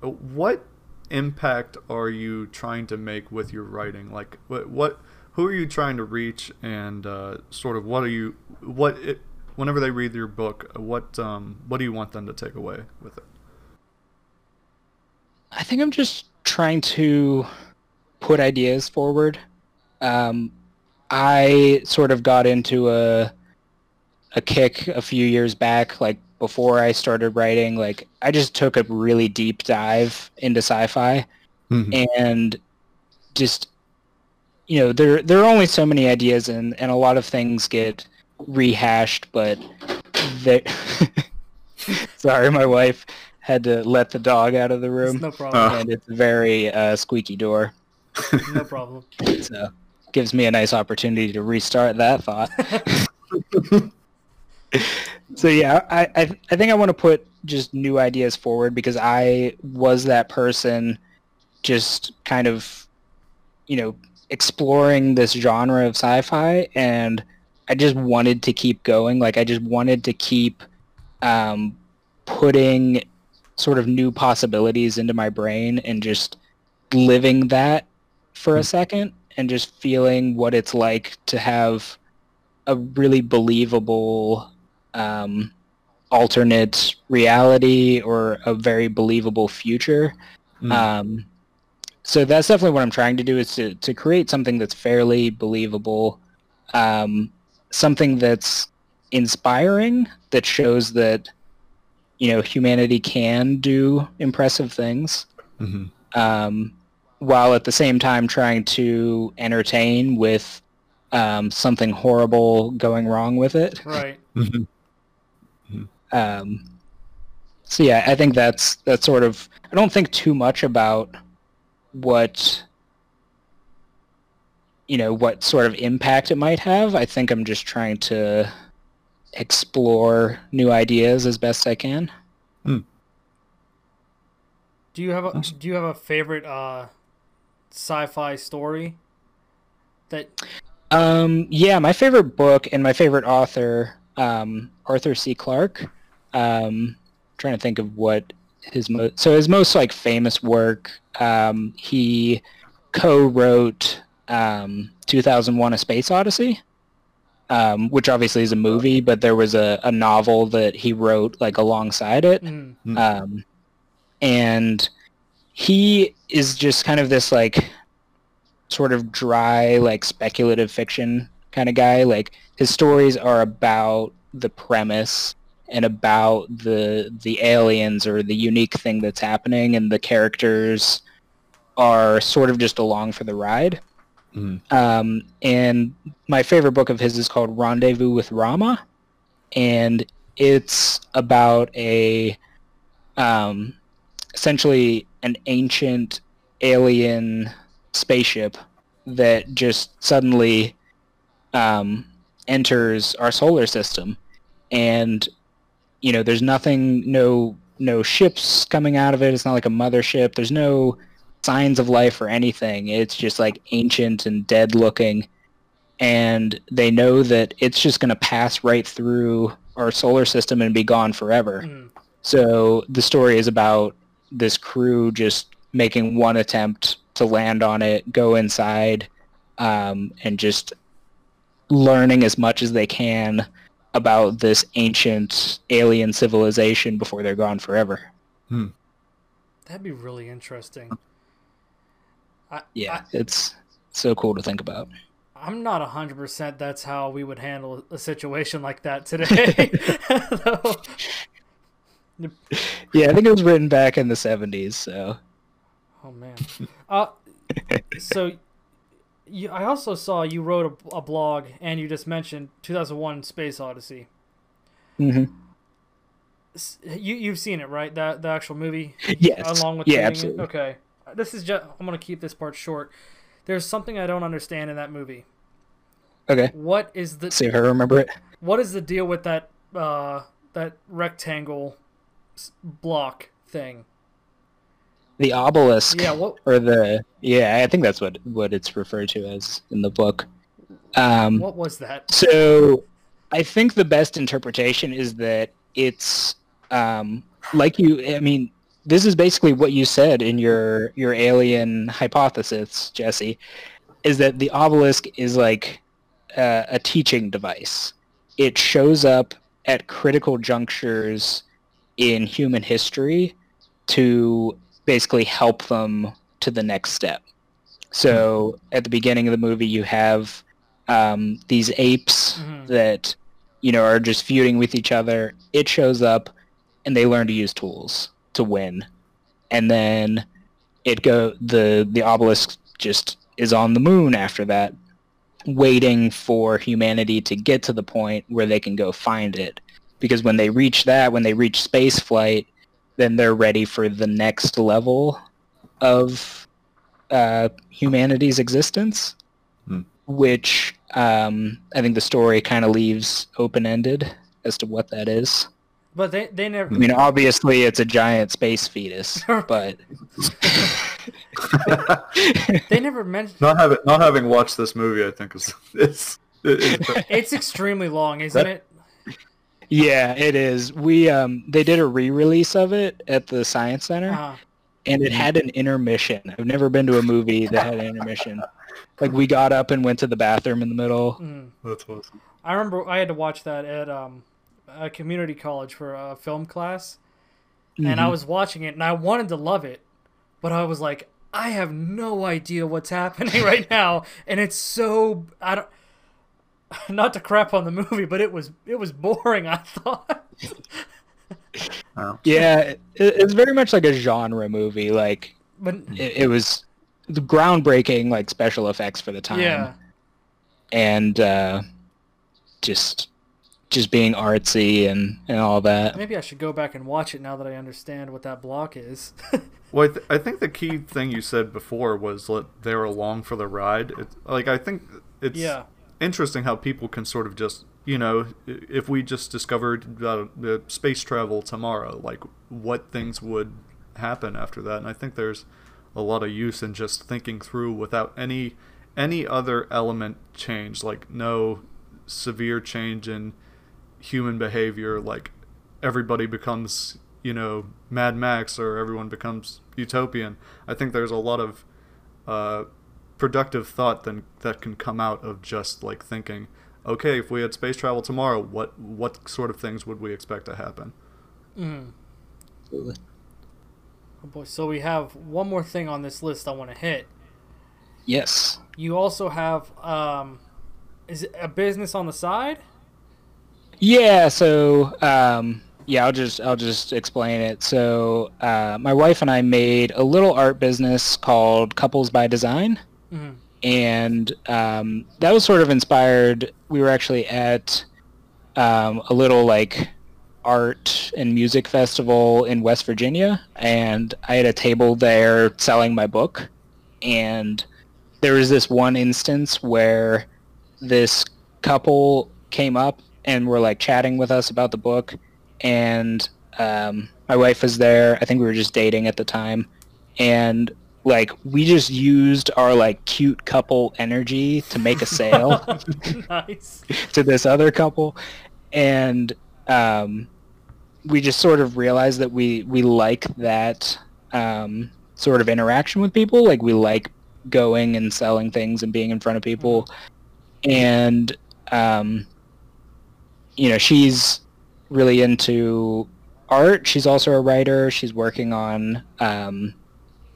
what impact are you trying to make with your writing? Like, what, what who are you trying to reach, and uh, sort of what are you, what it, whenever they read your book, what, um, what do you want them to take away with it? I think I'm just trying to put ideas forward. Um, I sort of got into a a kick a few years back, like before I started writing. Like I just took a really deep dive into sci-fi, and just you know there there are only so many ideas, and and a lot of things get rehashed, but they. Sorry, my wife had to let the dog out of the room It's no problem. and it's a very uh, squeaky door. no problem. So gives me a nice opportunity to restart that thought. so yeah, I, I I think I want to put just new ideas forward because I was that person, just kind of, you know, exploring this genre of sci-fi, and I just wanted to keep going. Like I just wanted to keep um, putting sort of new possibilities into my brain and just living that for a second and just feeling what it's like to have a really believable um, alternate reality or a very believable future. Mm. Um, so that's definitely what I'm trying to do is to, to create something that's fairly believable, um, something that's inspiring, that shows that, you know, humanity can do impressive things, Mhm. um, while at the same time trying to entertain with um, something horrible going wrong with it. Right. Mhm. Um, so yeah, I think that's that's sort of. I don't think too much about what you know what sort of impact it might have. I think I'm just trying to explore new ideas as best I can. Do you have a Do you have a favorite uh, sci-fi story? That Um, yeah, my favorite book and my favorite author, um, Arthur C. Clarke. Um, trying to think of what his most so his most like famous work. Um, he co-wrote um, 2001: A Space Odyssey, um, which obviously is a movie, but there was a, a novel that he wrote like alongside it. Mm, um, and he is just kind of this like sort of dry like speculative fiction kind of guy. Like his stories are about the premise and about the the aliens or the unique thing that's happening and the characters are sort of just along for the ride Mhm. um, and my favorite book of his is called rendezvous with rama and it's about a um, essentially an ancient alien spaceship that just suddenly um, enters our solar system, and you know, there's nothing, no, no ships coming out of it. It's not like a mothership. There's no signs of life or anything. It's just like ancient and dead looking, and they know that it's just going to pass right through our solar system and be gone forever. mm, So the story is about this crew just making one attempt to land on it, go inside, um, and just learning as much as they can about this ancient alien civilization before they're gone forever. that'd be really interesting. I, Yeah, it's so cool to think about. I, I'm not hundred percent. That's how we would handle a situation like that today. Yeah, I think it was written back in the 70s, so Oh man. Uh, so you, I also saw you wrote a, a blog and you just mentioned 2001: Space Odyssey. Mm-hmm. You you've seen it right? That the actual movie yes. along with yeah, it? absolutely. Okay. This is just I'm gonna keep this part short. There's something I don't understand in that movie. Okay. What is the See if I remember it. what is the deal with that uh that rectangle block thing? The obelisk. Yeah. What? or the yeah i think that's what what it's referred to as in the book um What was that? so i think the best interpretation is that it's um like you i mean this is basically what you said in your your alien hypothesis jesse is that the obelisk is like uh, a teaching device it shows up at critical junctures in human history to basically help them to the next step. So at the beginning of the movie, you have um, these apes Mhm. that you know are just feuding with each other. It shows up, and they learn to use tools to win, and then it go the the obelisk just is on the moon after that, waiting for humanity to get to the point where they can go find it. Because when they reach that, when they reach space flight, then they're ready for the next level of uh, humanity's existence, Hmm. which um, I think the story kind of leaves open-ended as to what that is. But they they never I mean, obviously it's a giant space fetus, but they never mentioned. not having not having watched this movie, I think is is It- it- It's extremely long, isn't it? Yeah, it is. We um they did a re-release of it at the Science Center, Uh, and it had an intermission. I've never been to a movie that had an intermission. Like we got up and went to the bathroom in the middle. mm. that's awesome. I remember I had to watch that at um, a community college for a film class, and I Mhm. was watching it, and I wanted to love it, but I was like, I have no idea what's happening right now, and it's so I don't. Not to crap on the movie, but it was it was boring. I thought. Wow. Yeah, it, it's very much like a genre movie. Like But it, it was the groundbreaking like special effects for the time. yeah, and uh, just just being artsy and and all that. maybe I should go back and watch it now that I understand what that block is. Well, I, th- I think the key thing you said before was that they were along for the ride. It, like I think it's yeah, interesting how people can sort of just you know if we just discovered uh, the space travel tomorrow, like what things would happen after that. And I think there's a lot of use in just thinking through without any any other element change, like no severe change in human behavior, like everybody becomes you know Mad Max or everyone becomes utopian. I think there's a lot of uh, productive thought then that can come out of just like thinking, okay, if we had space travel tomorrow, what what sort of things would we expect to happen? mm. oh boy. So we have one more thing on this list I want to hit. Yes. You also have um, is it a business on the side? Yeah, so um, yeah, I'll just I'll just explain it. So uh, my wife and I made a little art business called Couples by Design, Mhm. and um, that was sort of inspired. We were actually at um, a little like art and music festival in West Virginia, and I had a table there selling my book, and there was this one instance where this couple came up and were like chatting with us about the book. And um, my wife was there. I think we were just dating at the time. And like we just used our like cute couple energy to make a sale nice. to this other couple. And um, we just sort of realized that we we like that um, sort of interaction with people. Like we like going and selling things and being in front of people. And um, you know she's really into art. She's also a writer. She's working on um,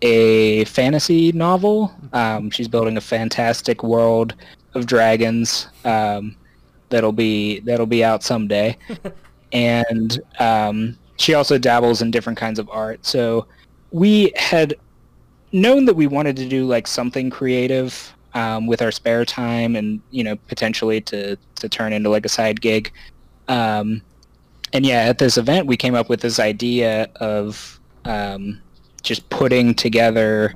a fantasy novel. Um, she's building a fantastic world of dragons um, that'll be that'll be out someday. And um, she also dabbles in different kinds of art. So we had known that we wanted to do like something creative um, with our spare time and you know potentially to to turn into like a side gig um, and yeah at this event we came up with this idea of um, just putting together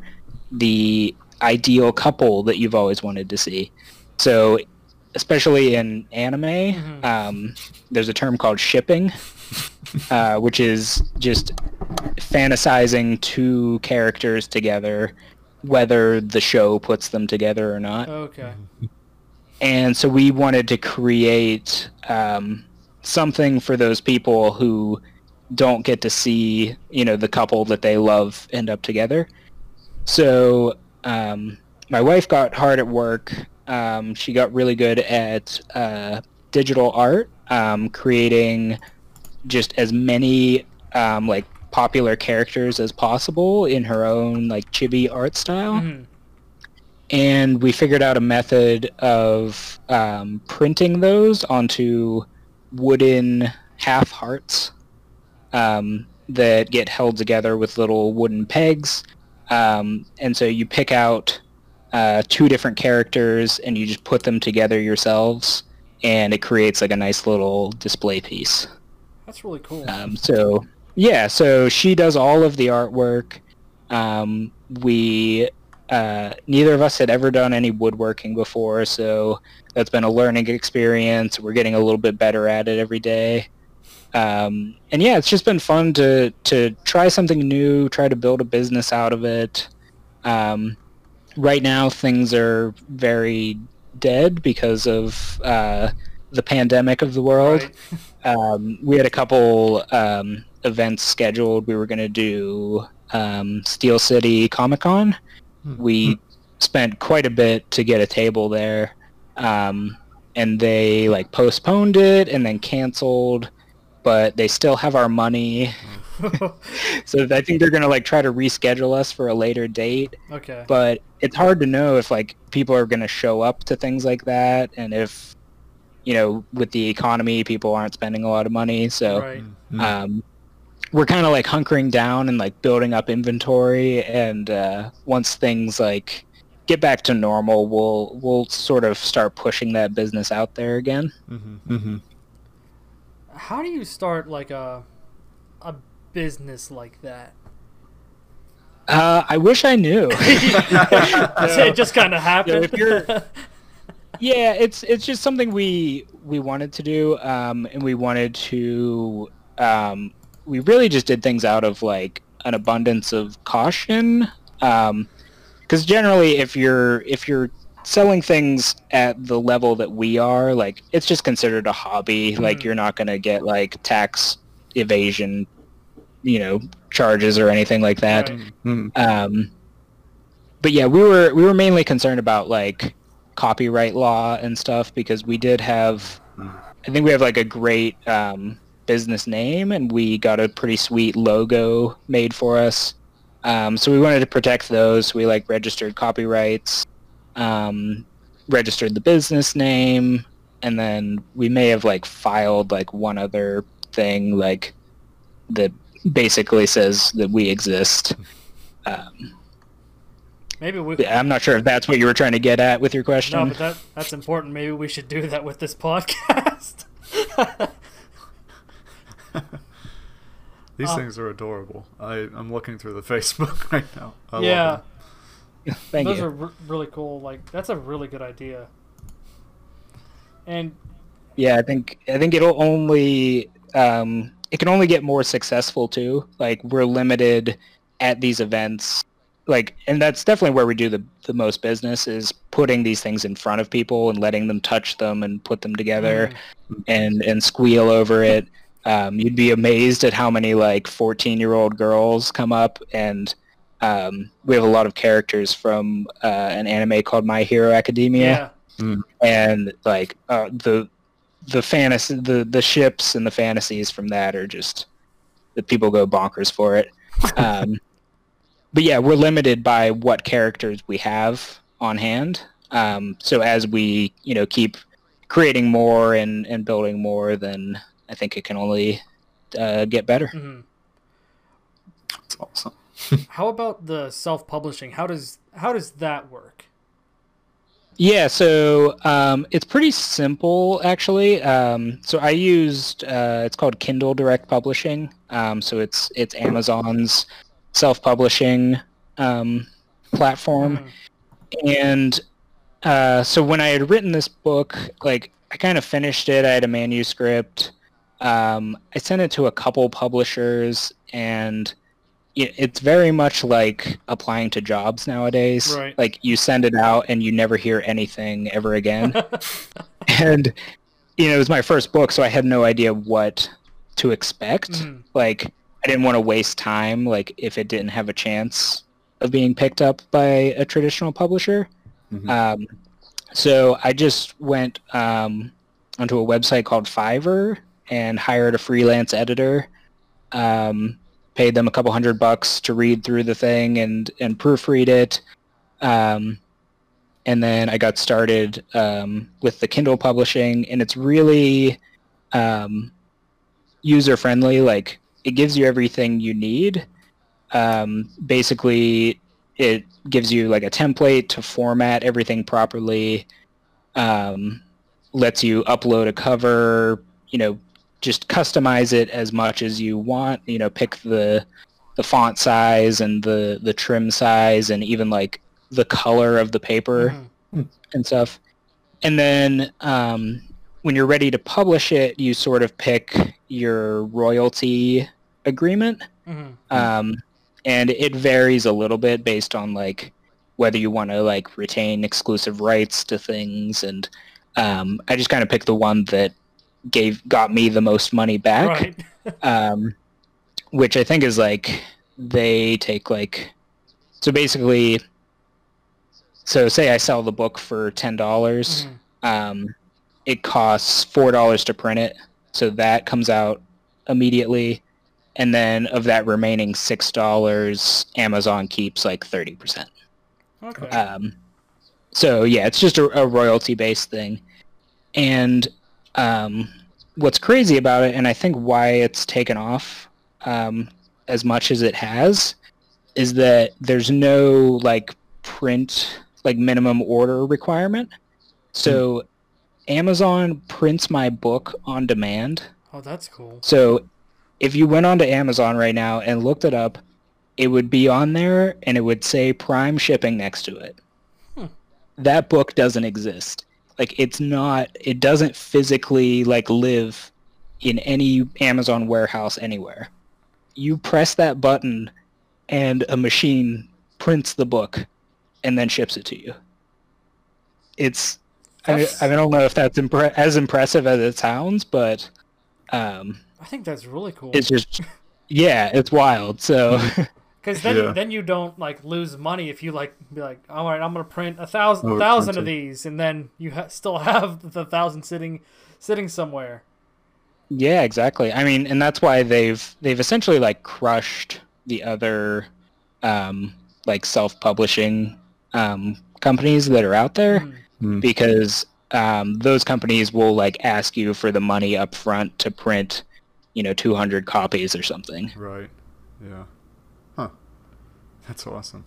the ideal couple that you've always wanted to see so especially in anime Mhm. um, there's a term called shipping uh, which is just fantasizing two characters together whether the show puts them together or not. Okay. and so we wanted to create um, something for those people who don't get to see you know the couple that they love end up together. So um, my wife got hard at work. Um, she got really good at uh, digital art um, creating just as many um, like popular characters as possible in her own like chibi art style Mhm. and we figured out a method of um, printing those onto wooden half hearts um, that get held together with little wooden pegs. Um, and so you pick out uh, two different characters and you just put them together yourselves, and it creates like a nice little display piece. That's really cool. Um, so yeah, so she does all of the artwork. Um, we uh, neither of us had ever done any woodworking before, so that's been a learning experience. We're getting a little bit better at it every day. Um, and yeah, it's just been fun to to try something new, try to build a business out of it. Um, right now, things are very dead because of uh, the pandemic of the world. Right. Um, we had a couple um, events scheduled. We were going to do um, Steel City Comic Con. We spent quite a bit to get a table there, um, and they like postponed it and then canceled. But they still have our money, so I think they're going to like try to reschedule us for a later date okay. but it's hard to know if like people are going to show up to things like that and if you know with the economy people aren't spending a lot of money so right. um, we're kind of like hunkering down and like building up inventory and uh, once things like get back to normal we'll we'll sort of start pushing that business out there again Mm-hmm. Mm-hmm. How do you start like a a business like that? uh, i wish i knew it just kind of happened. if you're- yeah it's it's just something we we wanted to do um and we wanted to um we really just did things out of like an abundance of caution um because generally if you're if you're selling things at the level that we are like it's just considered a hobby like Mhm. you're not going to get like tax evasion you know charges or anything like that Right. Mm-hmm. um, but yeah, we were we were mainly concerned about like copyright law and stuff because we did have, I think we have like a great um, business name and we got a pretty sweet logo made for us. Um, so we wanted to protect those. We like registered copyrights, um, registered the business name, and then we may have like filed like one other thing like that basically says that we exist. Um, Maybe we. yeah, I'm not sure if that's what you were trying to get at with your question. No, but that that's important. Maybe we should do that with this podcast. These Uh, things are adorable. I I'm looking through the Facebook right now. I love yeah, them. Thank those you. are r- really cool. Like that's a really good idea. And Yeah, I think I think it'll only um, it can only get more successful too. Like we're limited at these events, like, and that's definitely where we do the the most business is putting these things in front of people and letting them touch them and put them together Mm. and and squeal over it. Um, you'd be amazed at how many like 14 year old girls come up and um, we have a lot of characters from uh, an anime called My Hero Academia. Yeah, and like uh, the the fantasy the the ships and the fantasies from that are just the people go bonkers for it. Um, but yeah we're limited by what characters we have on hand. Um, so as we you know keep creating more and and building more then i think it can only uh, get better mhm. That's awesome. How about the self-publishing? How does how does that work? Yeah, so um, it's pretty simple actually. Um, so I used uh, it's called Kindle Direct Publishing. Um, so it's it's Amazon's self-publishing um, platform, Mhm. and uh, so when I had written this book, like I kind of finished it. I had a manuscript. Um, I sent it to a couple publishers, and it, it's very much like applying to jobs nowadays. Right. Like you send it out and you never hear anything ever again. and you know, it was my first book, so I had no idea what to expect. Mhm. Like I didn't want to waste time. Like if it didn't have a chance of being picked up by a traditional publisher. Mhm. Um, so I just went um, onto a website called Fiverr and hired a freelance editor. Um, paid them a couple hundred bucks to read through the thing and and proofread it. Um, and then I got started um, with the Kindle publishing, and it's really um, user friendly. Like it gives you everything you need. Um, basically, it gives you like a template to format everything properly. Um, lets you upload a cover. You know, just customize it as much as you want. You know, pick the the font size and the the trim size and even like the color of the paper Mhm. and stuff. And then um, when you're ready to publish it, you sort of pick your royalty agreement. Mhm. Um, and it varies a little bit based on like whether you want to like retain exclusive rights to things, and um, I just kind of picked the one that gave got me the most money back, Right. um, which I think is like they take like so basically. So say I sell the book for ten dollars Mhm. um, it costs four dollars to print it, so that comes out immediately, and then of that remaining six dollars, Amazon keeps like thirty percent. Okay. Um, so yeah, it's just a, a royalty based thing, and um, what's crazy about it, and I think why it's taken off um, as much as it has, is that there's no like print like minimum order requirement. So Amazon prints my book on demand. oh, that's cool. So if you went onto Amazon right now and looked it up, it would be on there and it would say Prime shipping next to it. Hmm. That book doesn't exist. Like it's not it doesn't physically like live in any Amazon warehouse anywhere. You press that button and a machine prints the book and then ships it to you. It's I, That's- I don't know if that's impre- as impressive as it sounds, but um, I think that's really cool. it's just yeah it's wild so Because then, Yeah. then you don't like lose money if you like be like, all right, I'm gonna print a thousand, Over thousand of these, and then you ha- still have the thousand sitting, sitting somewhere. yeah exactly i mean and that's why they've they've essentially like crushed the other um like self-publishing um companies that are out there. Hmm. because um those companies will like ask you for the money up front to print you know 200 copies or something Right. Yeah. Huh. That's awesome.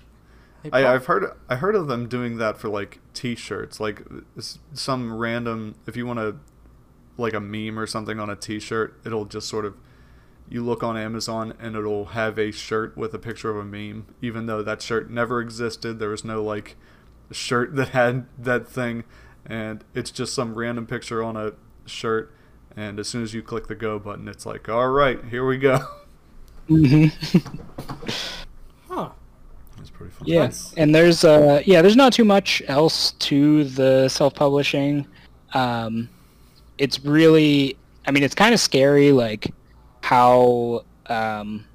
They I, I've heard I heard of them doing that for like T-shirts, like some random. If you want to, like a meme or something on a T-shirt, it'll just sort of. You look on Amazon and it'll have a shirt with a picture of a meme, even though that shirt never existed. There was no like shirt that had that thing, and it's just some random picture on a shirt. And as soon as you click the go button, it's like, all right, here we go. Mm-hmm. huh. That's pretty fun. Yeah, That's- and there's uh yeah, there's not too much else to the self-publishing. Um, it's really, I mean, it's kind of scary, like how um,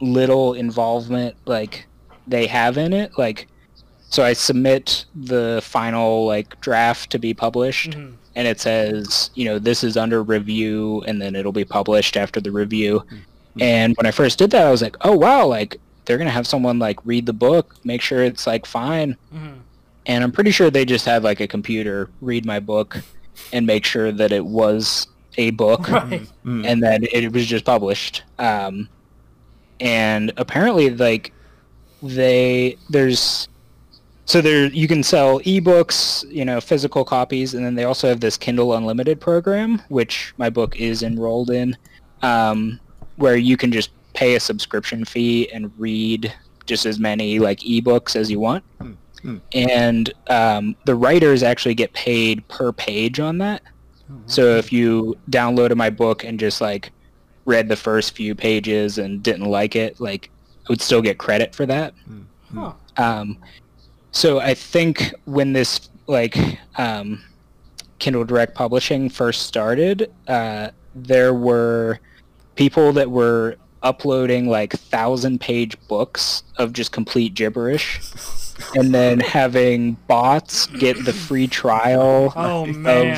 little involvement like they have in it. Like, so I submit the final like draft to be published, Mhm. and it says, you know, this is under review, and then it'll be published after the review. And when I first did that, I was like, oh wow, like they're gonna have someone like read the book, make sure it's like fine. Mhm. And I'm pretty sure they just had like a computer read my book and make sure that it was a book, Right. Mm. and that it was just published. Um, and apparently, like they there's so there you can sell ebooks, you know, physical copies, and then they also have this Kindle Unlimited program, which my book is enrolled in, um, where you can just pay a subscription fee and read just as many like ebooks as you want. Hmm, hmm. And um, the writers actually get paid per page on that. So if you downloaded my book and just like read the first few pages and didn't like it, like I would still get credit for that. Huh. Um, so I think when this like um, Kindle Direct Publishing first started, uh, there were people that were uploading like thousand page books of just complete gibberish and then having bots get the free trial Oh man.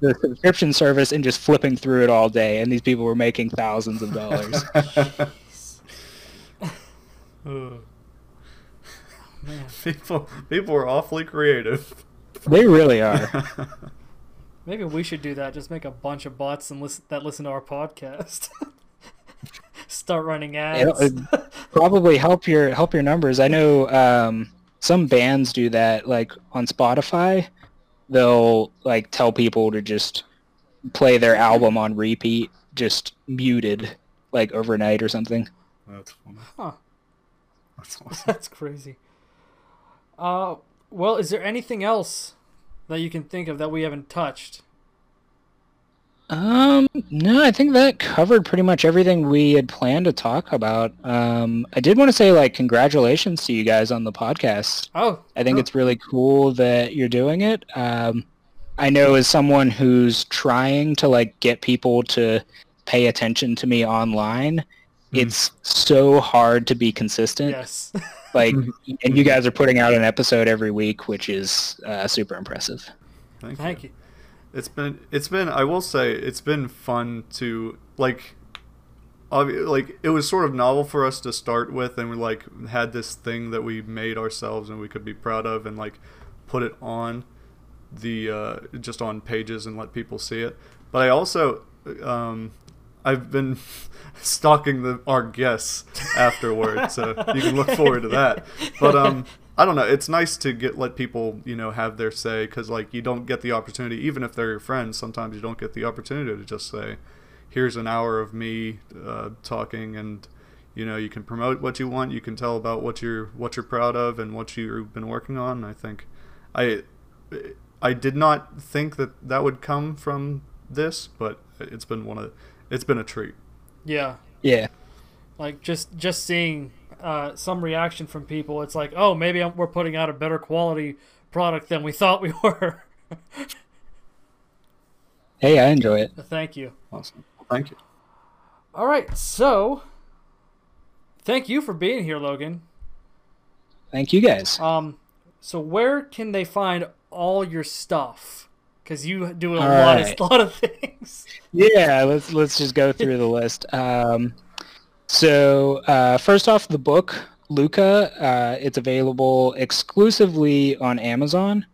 the subscription service and just flipping through it all day and these people were making thousands of dollars Ugh. Man. people people are awfully creative. they really are Maybe we should do that. Just make a bunch of bots and listen that listen to our podcast. Start running ads. It'll- probably help your help your numbers i know um, some bands do that like on spotify they'll like tell people to just play their album on repeat just muted like overnight or something That's funny. Huh. That's awesome. That's crazy. Uh, well, is there anything else that you can think of that we haven't touched? Um, no, I think that covered pretty much everything we had planned to talk about. Um, I did want to say like congratulations to you guys on the podcast. Oh, I think oh, it's really cool that you're doing it. Um, I know as someone who's trying to like get people to pay attention to me online, Mhm. it's so hard to be consistent. yes. Like, Mhm. and you guys are putting out an episode every week, which is uh, super impressive. Thank, Thank you. It's been it's been I will say it's been fun to like obvi- like it was sort of novel for us to start with and we like had this thing that we made ourselves and we could be proud of and like put it on the uh, just on pages and let people see it. But I also um, I've been stalking the our guests afterward, so you can look forward to that. But um, I don't know. It's nice to get let people you know have their say because like you don't get the opportunity, even if they're your friends. Sometimes you don't get the opportunity to just say, "Here's an hour of me uh, talking," and you know you can promote what you want. You can tell about what you're what you're proud of and what you've been working on. I think I I did not think that that would come from this, but it's been one of it's been a treat. Yeah. Yeah. Like just just seeing uh, some reaction from people, it's like, oh, maybe I'm, we're putting out a better quality product than we thought we were. Hey, I enjoy it. Thank you. Awesome. Thank you. All right, so thank you for being here, Logan. Thank you guys. Um, so where can they find all your stuff? Because you do a lot right. of lot of things. Yeah, let's let's just go through the list. Um, so uh, first off, the book Luca. Uh, it's available exclusively on Amazon.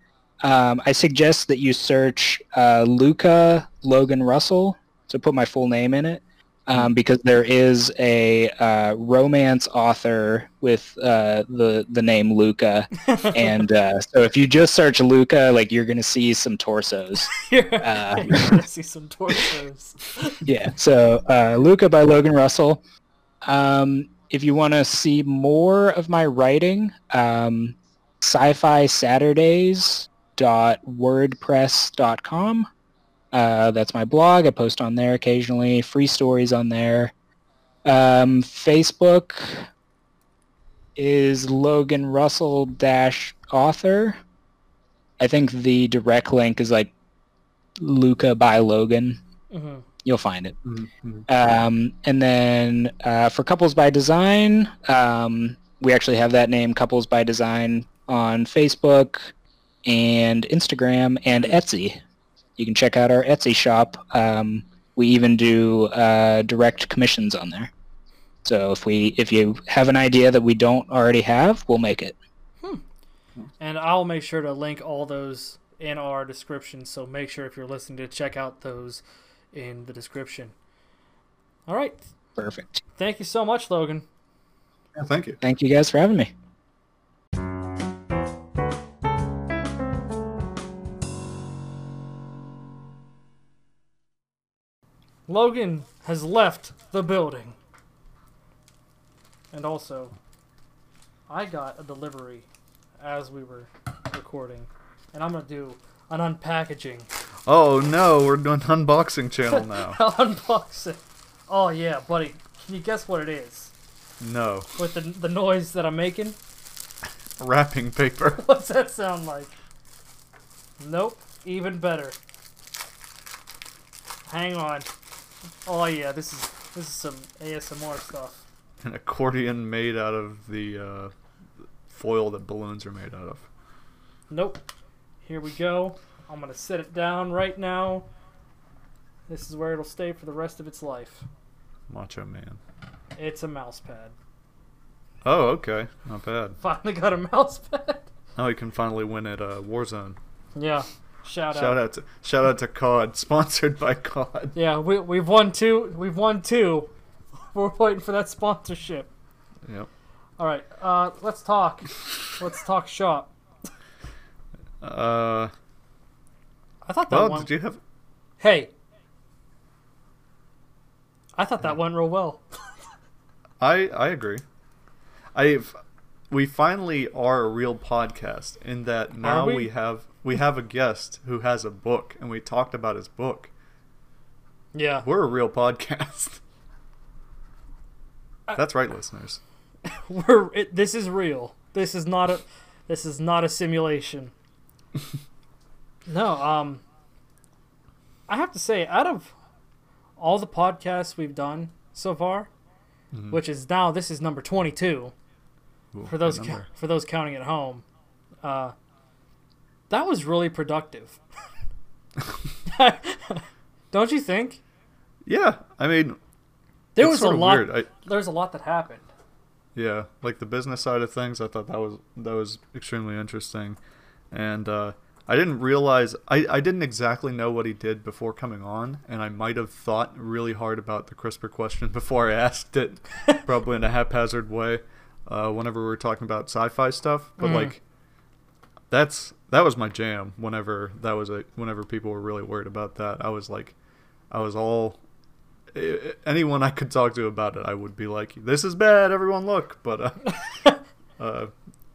Um, I suggest that you search uh, Luca Logan Russell to put my full name in it, um, because there is a uh, romance author with uh, the the name Luca, and uh, so if you just search Luca, like you're gonna see some torsos. You're, Uh, you're gonna see some torsos. yeah. So uh, Luca by Logan Russell. Um, if you want to see more of my writing, um, sci-fi Saturdays wordpress.com uh, that's my blog. I post on there occasionally free stories on there. Um, facebook is logan russell dash author. I think the direct link is like luca by logan. Hmm you'll find it Mm-hmm. um, and then uh, for Couples by Design, um, we actually have that name, Couples by Design, on Facebook and Instagram and Etsy. You can check out our Etsy shop. Um, we even do uh, direct commissions on there. So if we if you have an idea that we don't already have, we'll make it. And I'll make sure to link all those in our description. So make sure if you're listening to check out those in the description. All right. Perfect. Thank you so much, Logan. Yeah, thank you. Thank you guys for having me. Logan has left the building. And also, I got a delivery as we were recording. And I'm going to do an unpackaging. Oh no, we're doing unboxing channel now. I'll unbox it. Oh, yeah, buddy. Can you guess what it is? no, With the, the noise that I'm making? wrapping paper. What's that sound like? Nope. Even better. Hang on. Oh yeah, this is this is some ASMR stuff. An accordion made out of the uh, foil that balloons are made out of. Nope. Here we go. I'm gonna set it down right now. This is where it'll stay for the rest of its life. Macho Man. It's a mouse pad. Oh, okay, not bad. Finally got a mouse pad. Now we can finally win at uh, Warzone. Yeah. Shout, Shout out to shout out to COD, sponsored by COD. Yeah, we we've won two. We've won two. We're waiting for that sponsorship. Yep. All right. Uh, let's talk. Let's talk shop. Uh, I thought that well, one. did you have? Hey. I thought that went real well. I I agree. I've we finally are a real podcast in that now we? we? have we have a guest who has a book and we talked about his book. Yeah. We're a real podcast. That's right, listeners. We're it, this is real. This is not a this is not a simulation. No, um I have to say out of all the podcasts we've done so far, Mhm. which is now this is number 22 Ooh, for those ca- for those counting at home. Uh that was really productive. Don't you think? Yeah, I mean, There was a lot. I, there's a lot that happened. Yeah, like the business side of things, I thought that was that was extremely interesting, and uh, I didn't realize I, I didn't exactly know what he did before coming on, and I might have thought really hard about the CRISPR question before I asked it, probably in a haphazard way, uh, whenever we were talking about sci-fi stuff. But Mm. like, that's that was my jam. Whenever that was a whenever people were really worried about that, I was like, I was all anyone I could talk to about it, I would be like, "This is bad, everyone look." But uh, uh,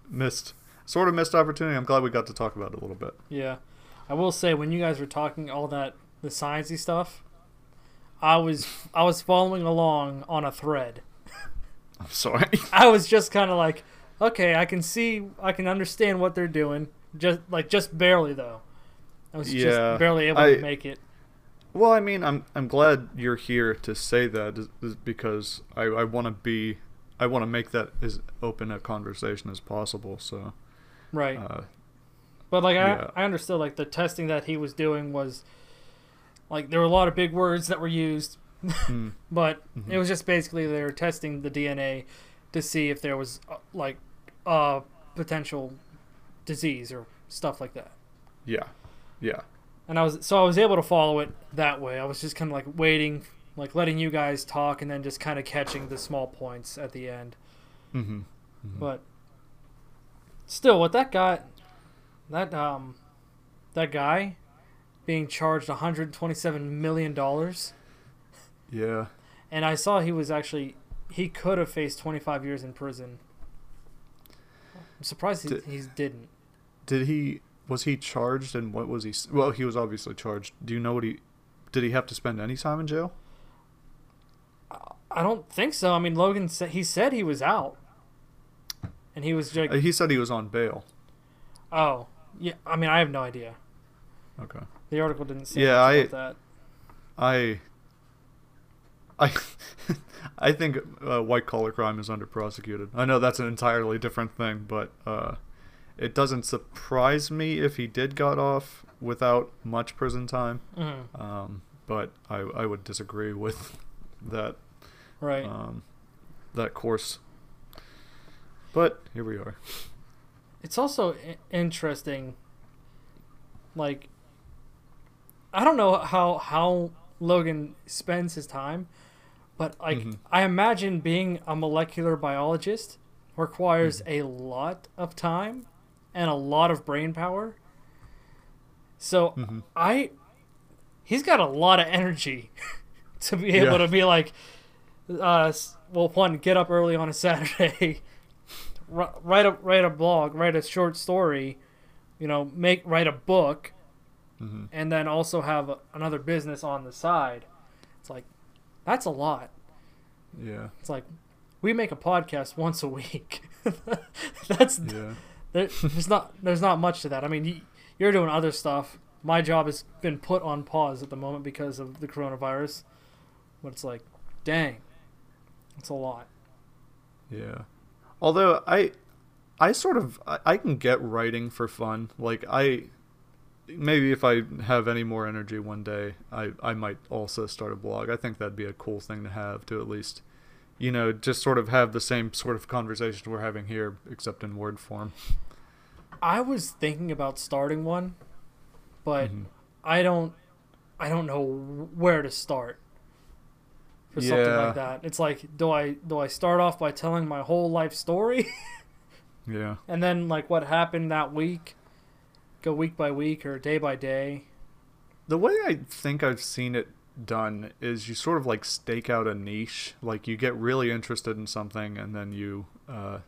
missed, sort of missed opportunity. I'm glad we got to talk about it a little bit. Yeah, I will say when you guys were talking all that the sciencey stuff, I was I was following along on a thread. I'm sorry. I was just kind of like, okay, I can see, I can understand what they're doing, just like just barely though. I was Yeah, just barely able I- to make it. well, I mean, I'm I'm glad you're here to say that is, is because I I want to be I want to make that as open a conversation as possible. So, Right, uh, but like yeah. I I understood like the testing that he was doing was like there were a lot of big words that were used, mm, but Mhm. it was just basically they were testing the DNA to see if there was uh, like uh potential disease or stuff like that. yeah, yeah, And I was so I was able to follow it that way. I was just kind of like waiting, like letting you guys talk, and then just kind of catching the small points at the end. mm-hmm. But still, with that guy, that um, that guy being charged 127 million dollars, yeah. and I saw he was actually he could have faced 25 years in prison. I'm surprised he, Did- he didn't. Did he was he charged and what was he? Well, he was obviously charged. Do you know what he? Did he have to spend any time in jail? I don't think so. I mean, Logan said he said he was out, and he was like, Uh, He said he was on bail. "Oh, yeah." I mean, I have no idea. Okay. The article didn't say Yeah, I- about that. I I I think uh, white collar crime is under prosecuted. I know that's an entirely different thing, but uh, it doesn't surprise me if he did got off without much prison time. Mhm. Um, but I I would disagree with that Right. um, that course. But here we are. it's also I- interesting like i don't know how how logan spends his time but like Mhm. i imagine being a molecular biologist requires Mm-hmm. a lot of time and a lot of brain power so Mhm. i he's got a lot of energy to be able Yeah. to be like uh well one get up early on a saturday write a write a blog, write a short story, you know, make write a book, Mhm. and then also have a, another business on the side. It's like that's a lot. Yeah. It's like we make a podcast once a week. that's Yeah. there, there's not there's not much to that. I mean, you, you're doing other stuff. My job has been put on pause at the moment because of the coronavirus. But it's like, dang, it's a lot. Yeah. Although I I sort of I, can get writing for fun. Like I maybe if I have any more energy one day, I I might also start a blog. I think that'd be a cool thing to have to at least you know, just sort of have the same sort of conversation we're having here except in word form. I was thinking about starting one, but Mhm. I don't I don't know where to start for something Yeah. like that. It's like do I do I start off by telling my whole life story Yeah. and then like what happened that week go week by week or day by day. The way I think I've seen it done is you sort of like stake out a niche. Like you get really interested in something and then you uh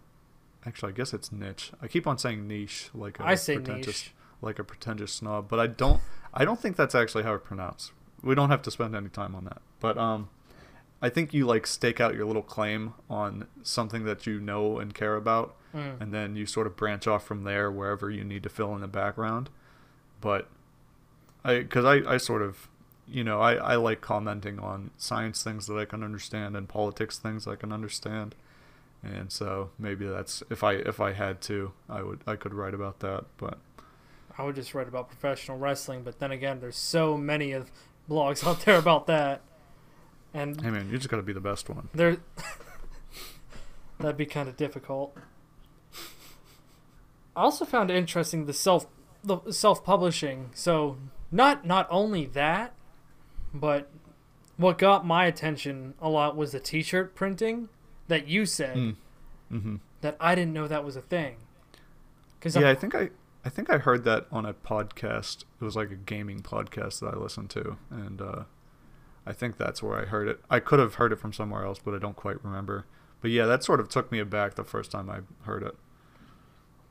actually I guess it's niche. I keep on saying niche like a I say pretentious niche. like a pretentious snob, but I don't I don't think that's actually how it's pronounced. we don't have to spend any time on that. But um, I think you like stake out your little claim on something that you know and care about, Mm. and then you sort of branch off from there wherever you need to fill in the background. But I, because I, I sort of, you know, I, I like commenting on science things that I can understand and politics things I can understand, and so maybe that's if I if I had to, I would I could write about that. But I would just write about professional wrestling, but then again, there's so many of blogs out there about that, and hey man, you just got to be the best one. there that'd be kind of difficult. I also found it interesting the self the self publishing. So not not only that, but what got my attention a lot was the T-shirt printing that you said Mm. Mm-hmm. that I didn't know that was a thing. Because Yeah, I think I I think I heard that on a podcast. It was like a gaming podcast that I listened to, and uh, I think that's where I heard it. I could have heard it from somewhere else, but I don't quite remember. But yeah, that sort of took me aback the first time I heard it.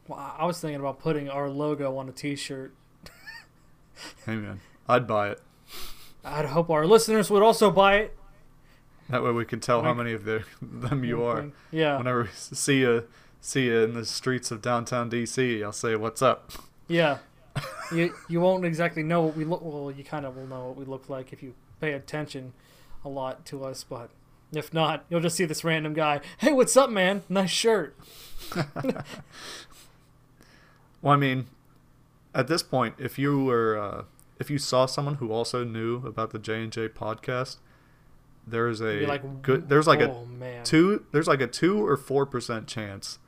well, I was thinking about putting our logo on a T-shirt. Hey man, I'd buy it. I'd hope our listeners would also buy it. That way we can tell how many of the, them you are. Yeah. Whenever we see you see you in the streets of downtown DC, I'll say, "What's up?" Yeah. you you won't exactly know what we look. Well, you kind of will know what we look like if you pay attention a lot to us. But if not, you'll just see this random guy. Hey, what's up, man? Nice shirt. Well, I mean, at this point, if you were, uh, if you saw someone who also knew about the J and J podcast, there's a like, good, there's like oh a man. two, there's like a two or four percent chance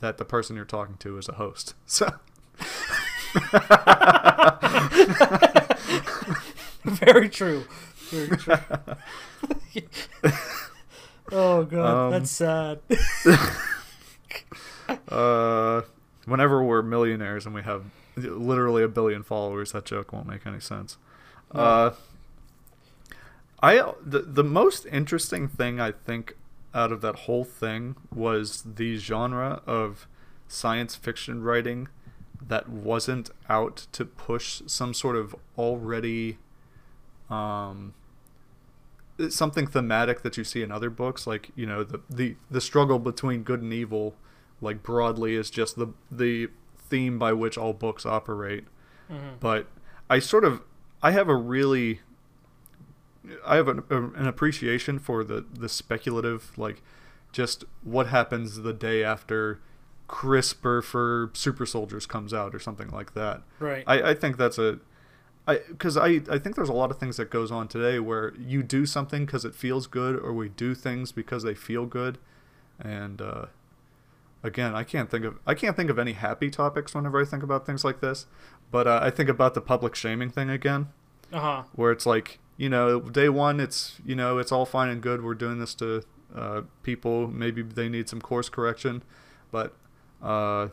that the person you're talking to is a host. So Very true. Very true. oh god, Um, that's sad. uh, whenever we're millionaires and we have literally a billion followers, that joke won't make any sense. Uh, I the the most interesting thing I think out of that whole thing was the genre of science fiction writing that wasn't out to push some sort of already um something thematic that you see in other books like you know the the the struggle between good and evil like broadly is just the the theme by which all books operate Mhm. but i sort of i have a really i have an, an appreciation for the the speculative like just what happens the day after CRISPR for super soldiers comes out or something like that Right. I, I think that's a I because I, I think there's a lot of things that goes on today where you do something because it feels good or we do things because they feel good. And uh, again I can't think of I can't think of any happy topics whenever I think about things like this but uh, I think about the public shaming thing again. Uh huh. where it's like you know day one it's you know it's all fine and good. We're doing this to uh, people. Maybe they need some course correction. But uh,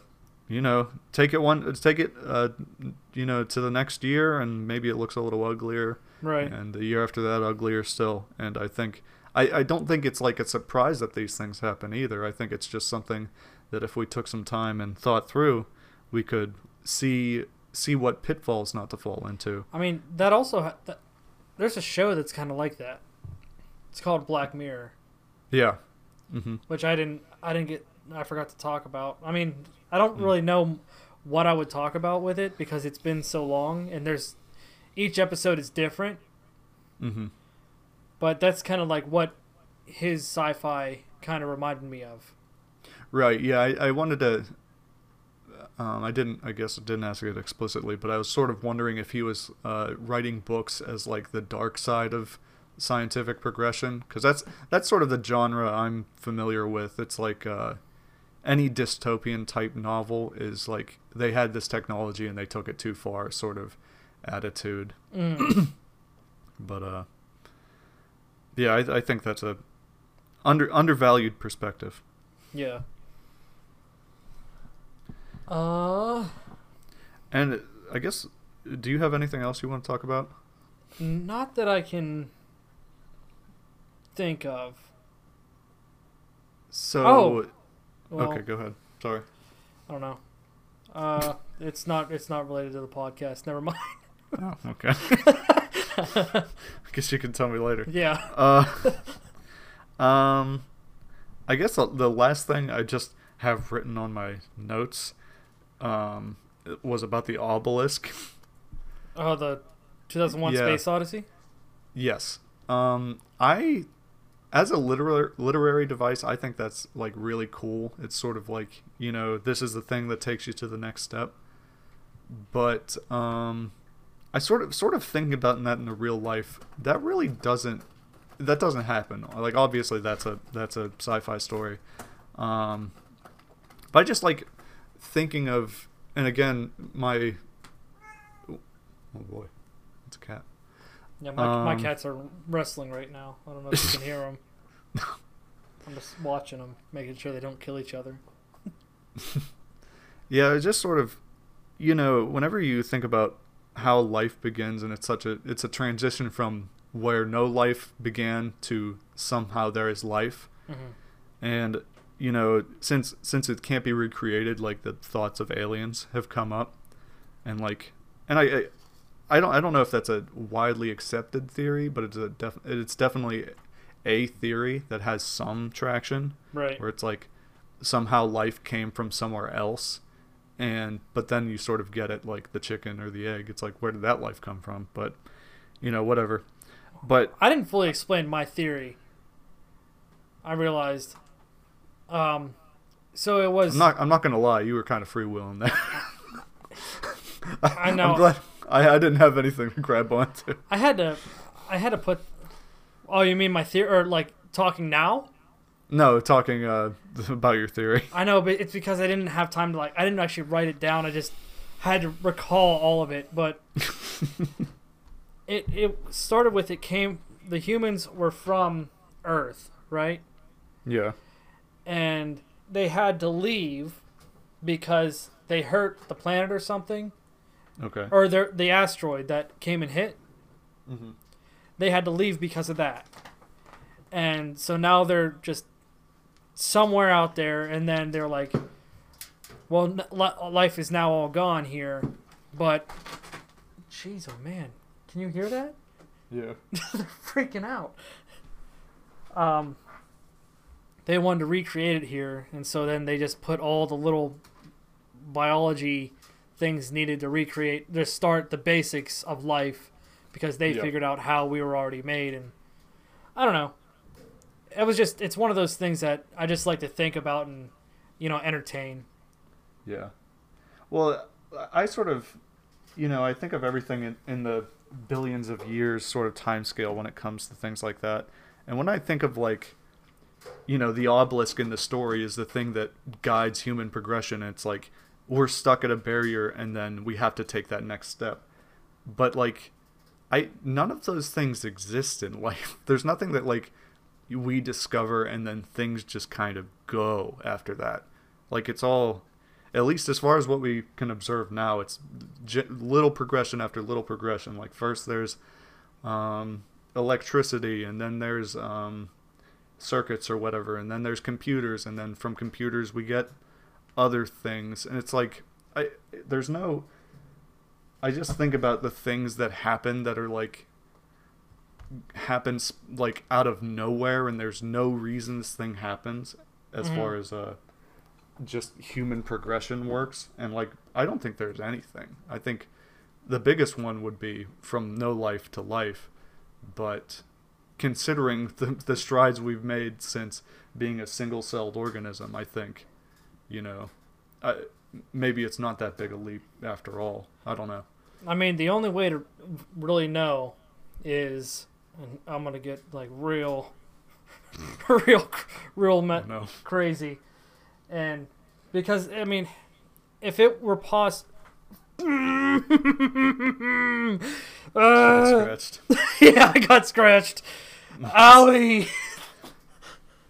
you know take it one take it uh, you know to the next year and maybe it looks a little uglier. Right. and the year after that uglier still. And i think I, I don't think it's like a surprise that these things happen either. I think it's just something that if we took some time and thought through we could see see what pitfalls not to fall into. I mean, that also ha- that, there's a show that's kind of like that. It's called Black Mirror, yeah. Hmm which I didn't I didn't get I forgot to talk about. I mean, I don't Mm. really know what I would talk about with it because it's been so long and there's each episode is different, hmm but that's kind of like what his sci-fi kind of reminded me of. Right. Yeah. I, I wanted to. Um, I didn't. I guess I didn't ask it explicitly, but I was sort of wondering if he was uh, writing books as like the dark side of scientific progression, because that's that's sort of the genre I'm familiar with. It's like uh, any dystopian type novel is like they had this technology and they took it too far, sort of attitude. Mm. But uh, yeah, I, I think that's a under undervalued perspective. yeah. Uh, And I guess, do you have anything else you want to talk about? not that I can think of. So, Oh, Well, okay, go ahead. Sorry. I don't know. Uh, it's not. It's not related to the podcast. Never mind. Oh, okay. I guess you can tell me later. Yeah. Uh, um, I guess the, the last thing I just have written on my notes um, was about the obelisk. Oh, the 2001 Yeah. Space Odyssey. Yes. Um, I, as a literary literary device, I think that's like really cool. It's sort of like you know this is the thing that takes you to the next step. But um, I sort of sort of think about that in the real life. That really doesn't that doesn't happen. Like obviously that's a that's a sci-fi story. Um, but I just like thinking of and again my oh boy. Yeah, my, my Um, cats are wrestling right now. I don't know if you can hear them. I'm just watching them, making sure they don't kill each other. Yeah, it's just sort of, you know, whenever you think about how life begins, and it's such a it's a transition from where no life began to somehow there is life, hmm and you know, since since it can't be recreated, like the thoughts of aliens have come up, and like, and I. I I don't. I don't know if that's a widely accepted theory, but it's a def, It's definitely a theory that has some traction Right. where it's like somehow life came from somewhere else and but then you sort of get it like the chicken or the egg it's like where did that life come from but you know whatever but I didn't fully explain my theory. I realized. Um, so it was. i'm not i'm not gonna lie you were kind of freewheeling there I know. i'm glad I, I didn't have anything to grab onto I had to. I had to put. Oh, you mean my theory, or like talking now? no talking uh about your theory I know, but it's because I didn't have time to like. I didn't actually write it down. I just had to recall all of it. But it it started with it came. The humans were from Earth, right? yeah And they had to leave because they hurt the planet or something, okay or the the asteroid that came and hit. Mhm. They had to leave because of that. And so now they're just somewhere out there, and then they're like, well, n- life is now all gone here, but. Jeez, oh man. Can you hear that? yeah They're freaking out. Um, they wanted to recreate it here, and so then they just put all the little biology things needed to recreate, to start the basics of life, because they Yeah. figured out how we were already made. And I don't know. It was just, it's one of those things that I just like to think about and, you know, entertain. Yeah. Well, I sort of, you know, I think of everything in, in the billions of years sort of time scale when it comes to things like that. And when I think of like, you know, the obelisk in the story is the thing that guides human progression. It's like we're stuck at a barrier and then we have to take that next step. But like, I none of those things exist in life. There's nothing that like we discover and then things just kind of go after that. Like it's all at least as far as what we can observe now, it's j- little progression after little progression. Like first there's um, electricity, and then there's um, circuits or whatever, and then there's computers, and then from computers we get other things, and it's like I there's no. I just think about the things that happen that are like happens like out of nowhere, and there's no reason this thing happens as Mhm. far as uh just human progression works and like i don't think there's anything i think the biggest one would be from no life to life but considering the, the strides we've made since being a single-celled organism i think you know I, maybe it's not that big a leap after all i don't know I mean, the only way to really know is, and I'm gonna get like real, real, real me- no crazy, and because I mean, if it were possible. Uh, scratched yeah, I got scratched. Owie!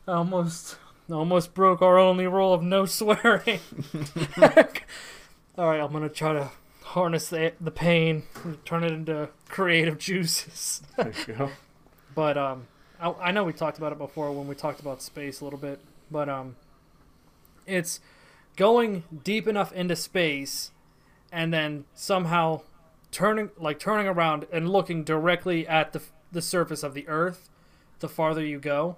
almost, almost broke our only rule of no swearing. All right, I'm gonna try to harness the the pain, and turn it into creative juices. there you go But um, I, I know we talked about it before when we talked about space a little bit. But um, it's going deep enough into space, and then somehow turning like turning around and looking directly at the the surface of the Earth, the farther you go.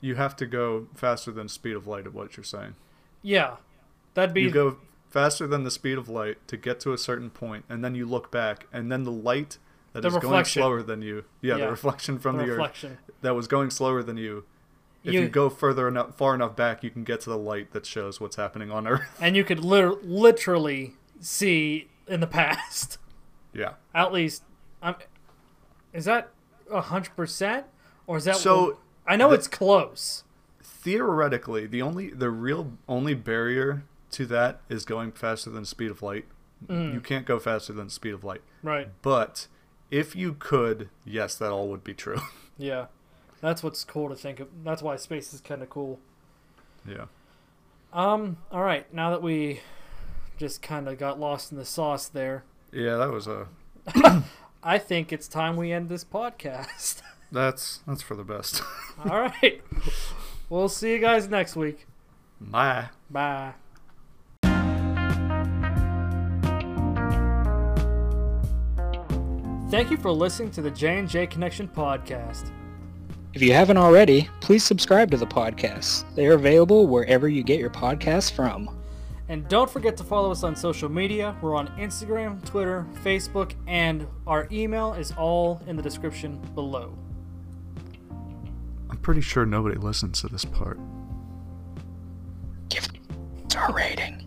You have to go faster than speed of light. Of what you're saying. Yeah, that'd be You go faster than the speed of light to get to a certain point, and then you look back, and then the light that The is going slower than you. Yeah, Yeah. the reflection from the the, reflection. earth that was going slower than you. If You- you, go further enough, far enough back, you can get to the light that shows what's happening on Earth. and you could lit- literally see in the past. yeah. At least, um, is that a hundred percent, or is that So, I know the- it's close. theoretically the only the real only barrier to that is going faster than the speed of light Mm. you can't go faster than the speed of light Right. but if you could yes that all would be true Yeah. That's what's cool to think of. That's why space is kind of cool. yeah Um. All right. Now that we just kind of got lost in the sauce there, yeah that was a I think it's time we end this podcast. that's that's for the best All right. We'll see you guys next week. bye Bye. Thank you for listening to the J&J Connection podcast. If you haven't already, please subscribe to the podcast. They are available wherever you get your podcasts from. And don't forget to follow us on social media. We're on Instagram, Twitter, Facebook, and our email is all in the description below. I'm pretty sure nobody listens to this part Give it a star rating.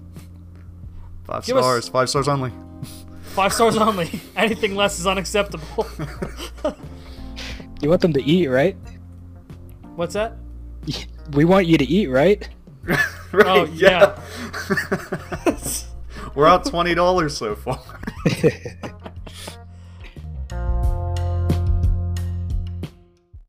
five Give us- stars five stars only Five stars only. Anything less is unacceptable. You want them to eat, right? What's that? We want you to eat, right? right, Oh, yeah. we're out $20 so far